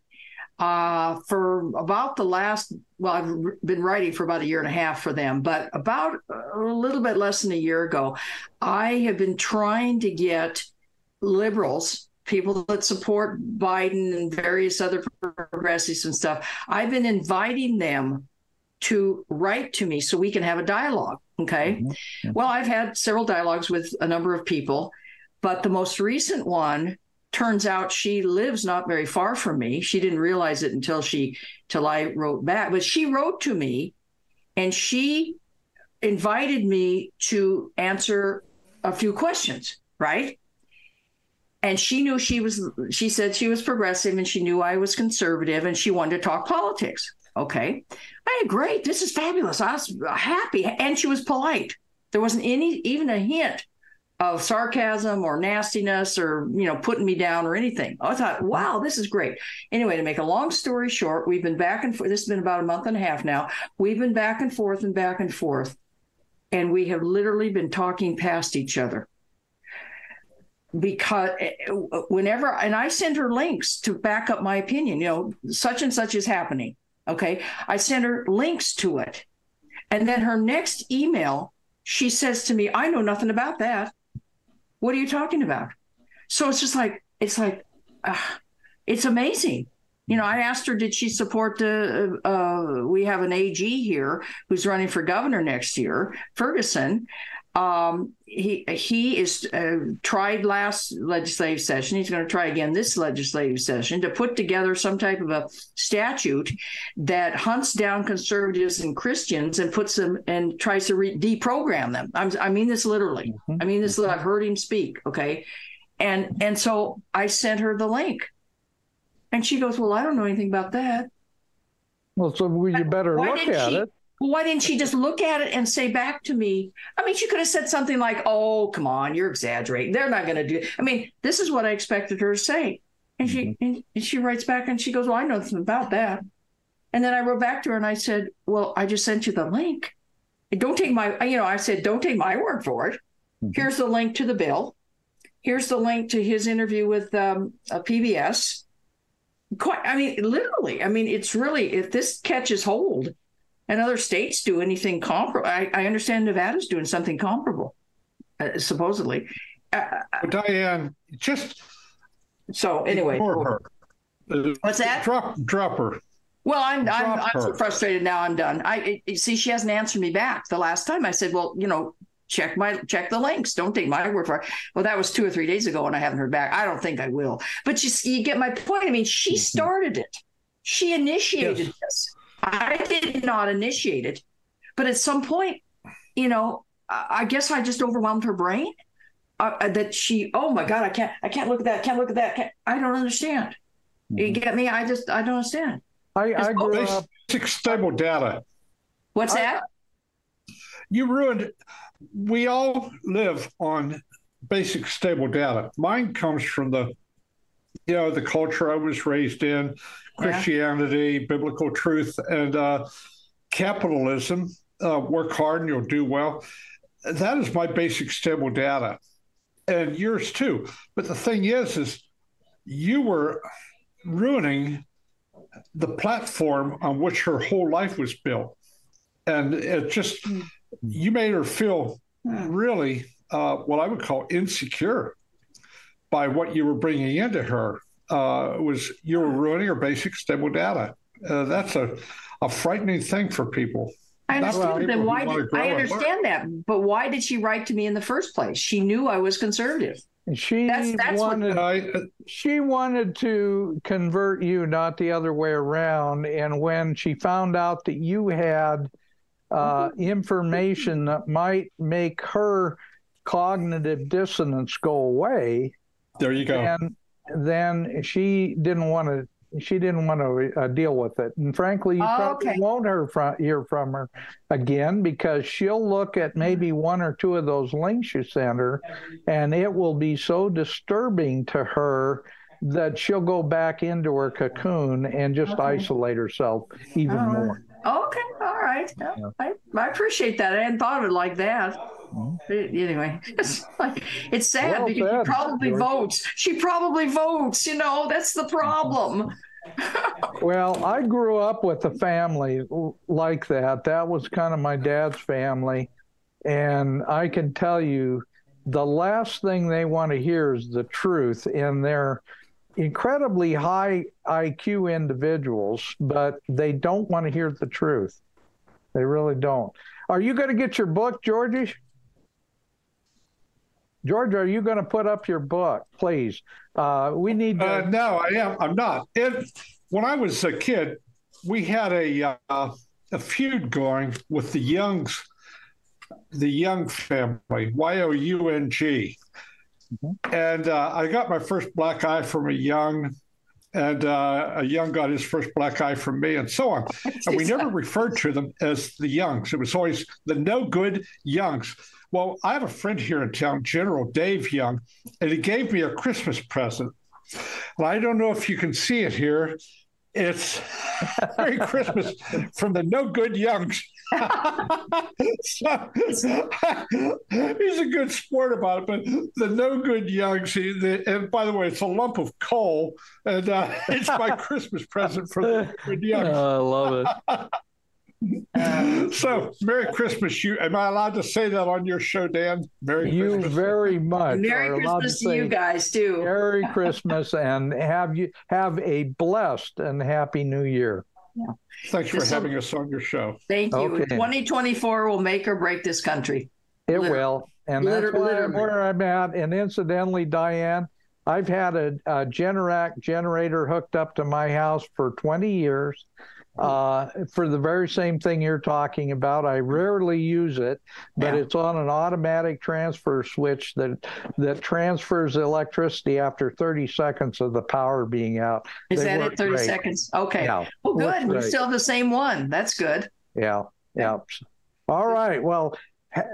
uh, for about the last, well, I've been writing for about a year and a half for them, but about a little bit less than a year ago, I have been trying to get liberals, people that support Biden and various other progressives and stuff, I've been inviting them to write to me so we can have a dialogue. Okay. Mm-hmm. Well, I've had several dialogues with a number of people, but the most recent one turns out she lives not very far from me. She didn't realize it until she till I wrote back, but she wrote to me and she invited me to answer a few questions, right? And she knew she was she said she was progressive and she knew I was conservative and she wanted to talk politics. Okay. Hey, great. This is fabulous. I was happy. And she was polite. There wasn't any even a hint of sarcasm or nastiness or you know putting me down or anything. I thought, wow, this is great. Anyway, to make a long story short, we've been back and forth. This has been about a month and a half now. We've been back and forth and back and forth, and we have literally been talking past each other. Because eh, whenever, and I send her links to back up my opinion, you know, such and such is happening. Okay. I send her links to it. And then her next email, she says to me, I know nothing about that. What are you talking about? So it's just like, it's like, uh, it's amazing. You know, I asked her, did she support the, uh, we have an AG here who's running for governor next year, Ferguson. Um, he he is uh, tried last legislative session. He's going to try again this legislative session to put together some type of a statute that hunts down conservatives and Christians and puts them and tries to re- deprogram them. I'm, I mean this literally. I mean this. I've heard him speak. Okay, and and so I sent her the link, and she goes, "Well, I don't know anything about that." Well, so we- you better Why look at she- it. Well, why didn't she just look at it and say back to me? I mean, she could have said something like, "Oh, come on, you're exaggerating. They're not going to do." I mean, this is what I expected her to say, and she mm-hmm. and she writes back and she goes, "Well, I know nothing about that." And then I wrote back to her and I said, "Well, I just sent you the link. Don't take my, you know, I said, don't take my word for it. Mm-hmm. Here's the link to the bill. Here's the link to his interview with um, uh, a PBS. Quite, I mean, literally. I mean, it's really if this catches hold, and other states do anything comparable. I, I understand Nevada's doing something comparable, uh, supposedly. Uh, Diane, just so anyway, her. Uh, What's that? Drop, drop her. well, I'm I'm, Drop I'm so frustrated now. I'm done. I it- see she hasn't answered me back. The last time I said, well, you know, check my check the links. Don't take my word for it. Well, that was two or three days ago, and I haven't heard back. I don't think I will. But you you get my point. I mean, she started it. She initiated Yes. this. I did not initiate it. But at some point, you know, I I guess I just overwhelmed her brain. Uh, uh, that she, oh my God, I can't, I can't look at that, I can't look at that. Can't, I don't understand. You get me? I just, I don't understand. I, I grew up. Basic stable data. What's I- that? You ruined. We all live on basic stable data. Mine comes from the, you know, the culture I was raised in, Yeah. Christianity, biblical truth, and uh, capitalism. Uh, work hard and you'll do well. That is my basic stable data, and yours too. But the thing is, is you were ruining the platform on which her whole life was built, and it just you made her feel really uh, what I would call insecure by what you were bringing into her. Uh, was you were ruining her basic stable data. Uh, that's a, a frightening thing for people. I understand. people Then why? Did, I understand that, but why did she write to me in the first place? She knew I was conservative. She That's- that's what- wanted. I, uh, she wanted to convert you, not the other way around. And when she found out that you had uh, information that might make her cognitive dissonance go away, there you go. and then she didn't want to. She didn't want to uh, deal with it, and frankly, you Oh, probably okay. won't hear from, hear from her again because she'll look at maybe one or two of those links you sent her, and it will be so disturbing to her that she'll go back into her cocoon and just Okay. isolate herself even right. more. Okay, all right. I, I appreciate that. I hadn't thought of it like that. Anyway, it's like it's sad Well because she probably George. votes. She probably votes. You know, that's the problem. Well, I grew up with a family like that. That was kind of my dad's family. And I can tell you the last thing they want to hear is the truth. And they're incredibly high IQ individuals, but they don't want to hear the truth. They really don't. Are you going to get your book, Georgie? George, are you going to put up your book, please? Uh, we need to. Uh, no, I am. I'm not. It, when I was a kid, we had a uh, a feud going with the Youngs, the Young family, Y O U N G, and uh, I got my first black eye from a Young, and uh, a Young got his first black eye from me, and so on. And we never referred to them as the Youngs. It was always the no good Youngs. Well, I have a friend here in town, General Dave Young, and he gave me a Christmas present. And I don't know if you can see it here. It's Merry Christmas from the No Good Youngs. so, he's a good sport about it, but the No Good Youngs, he, the, and by the way, it's a lump of coal, and uh, it's my Christmas present for the No Good Youngs. I love it. So, Merry Christmas. You am I allowed to say that on your show, Dan? Merry Christmas! You Christmas. very much Merry Christmas to to you guys too. Merry Christmas and have you have a blessed and happy New Year. Yeah. Thanks for This'll- having us on your show. Thank you. Okay. 2024 will make or break this country. It Liter- will. And liter- that's why I'm literally. where I'm at. And incidentally, Diane, I've had a, a Generac generator hooked up to my house for 20 years uh, for the very same thing you're talking about. I rarely use it, but Yeah. it's on an automatic transfer switch that that transfers electricity after 30 seconds of the power being out. Is They that it? 30 great. seconds. Okay. Yeah. Well, good. We still have the same one. That's good. Yeah, yeah. All right. Well,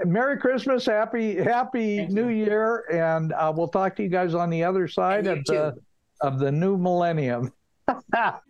Merry Christmas, happy Happy Thank New you. Year, and uh, we'll talk to you guys on the other side of the of the new millennium.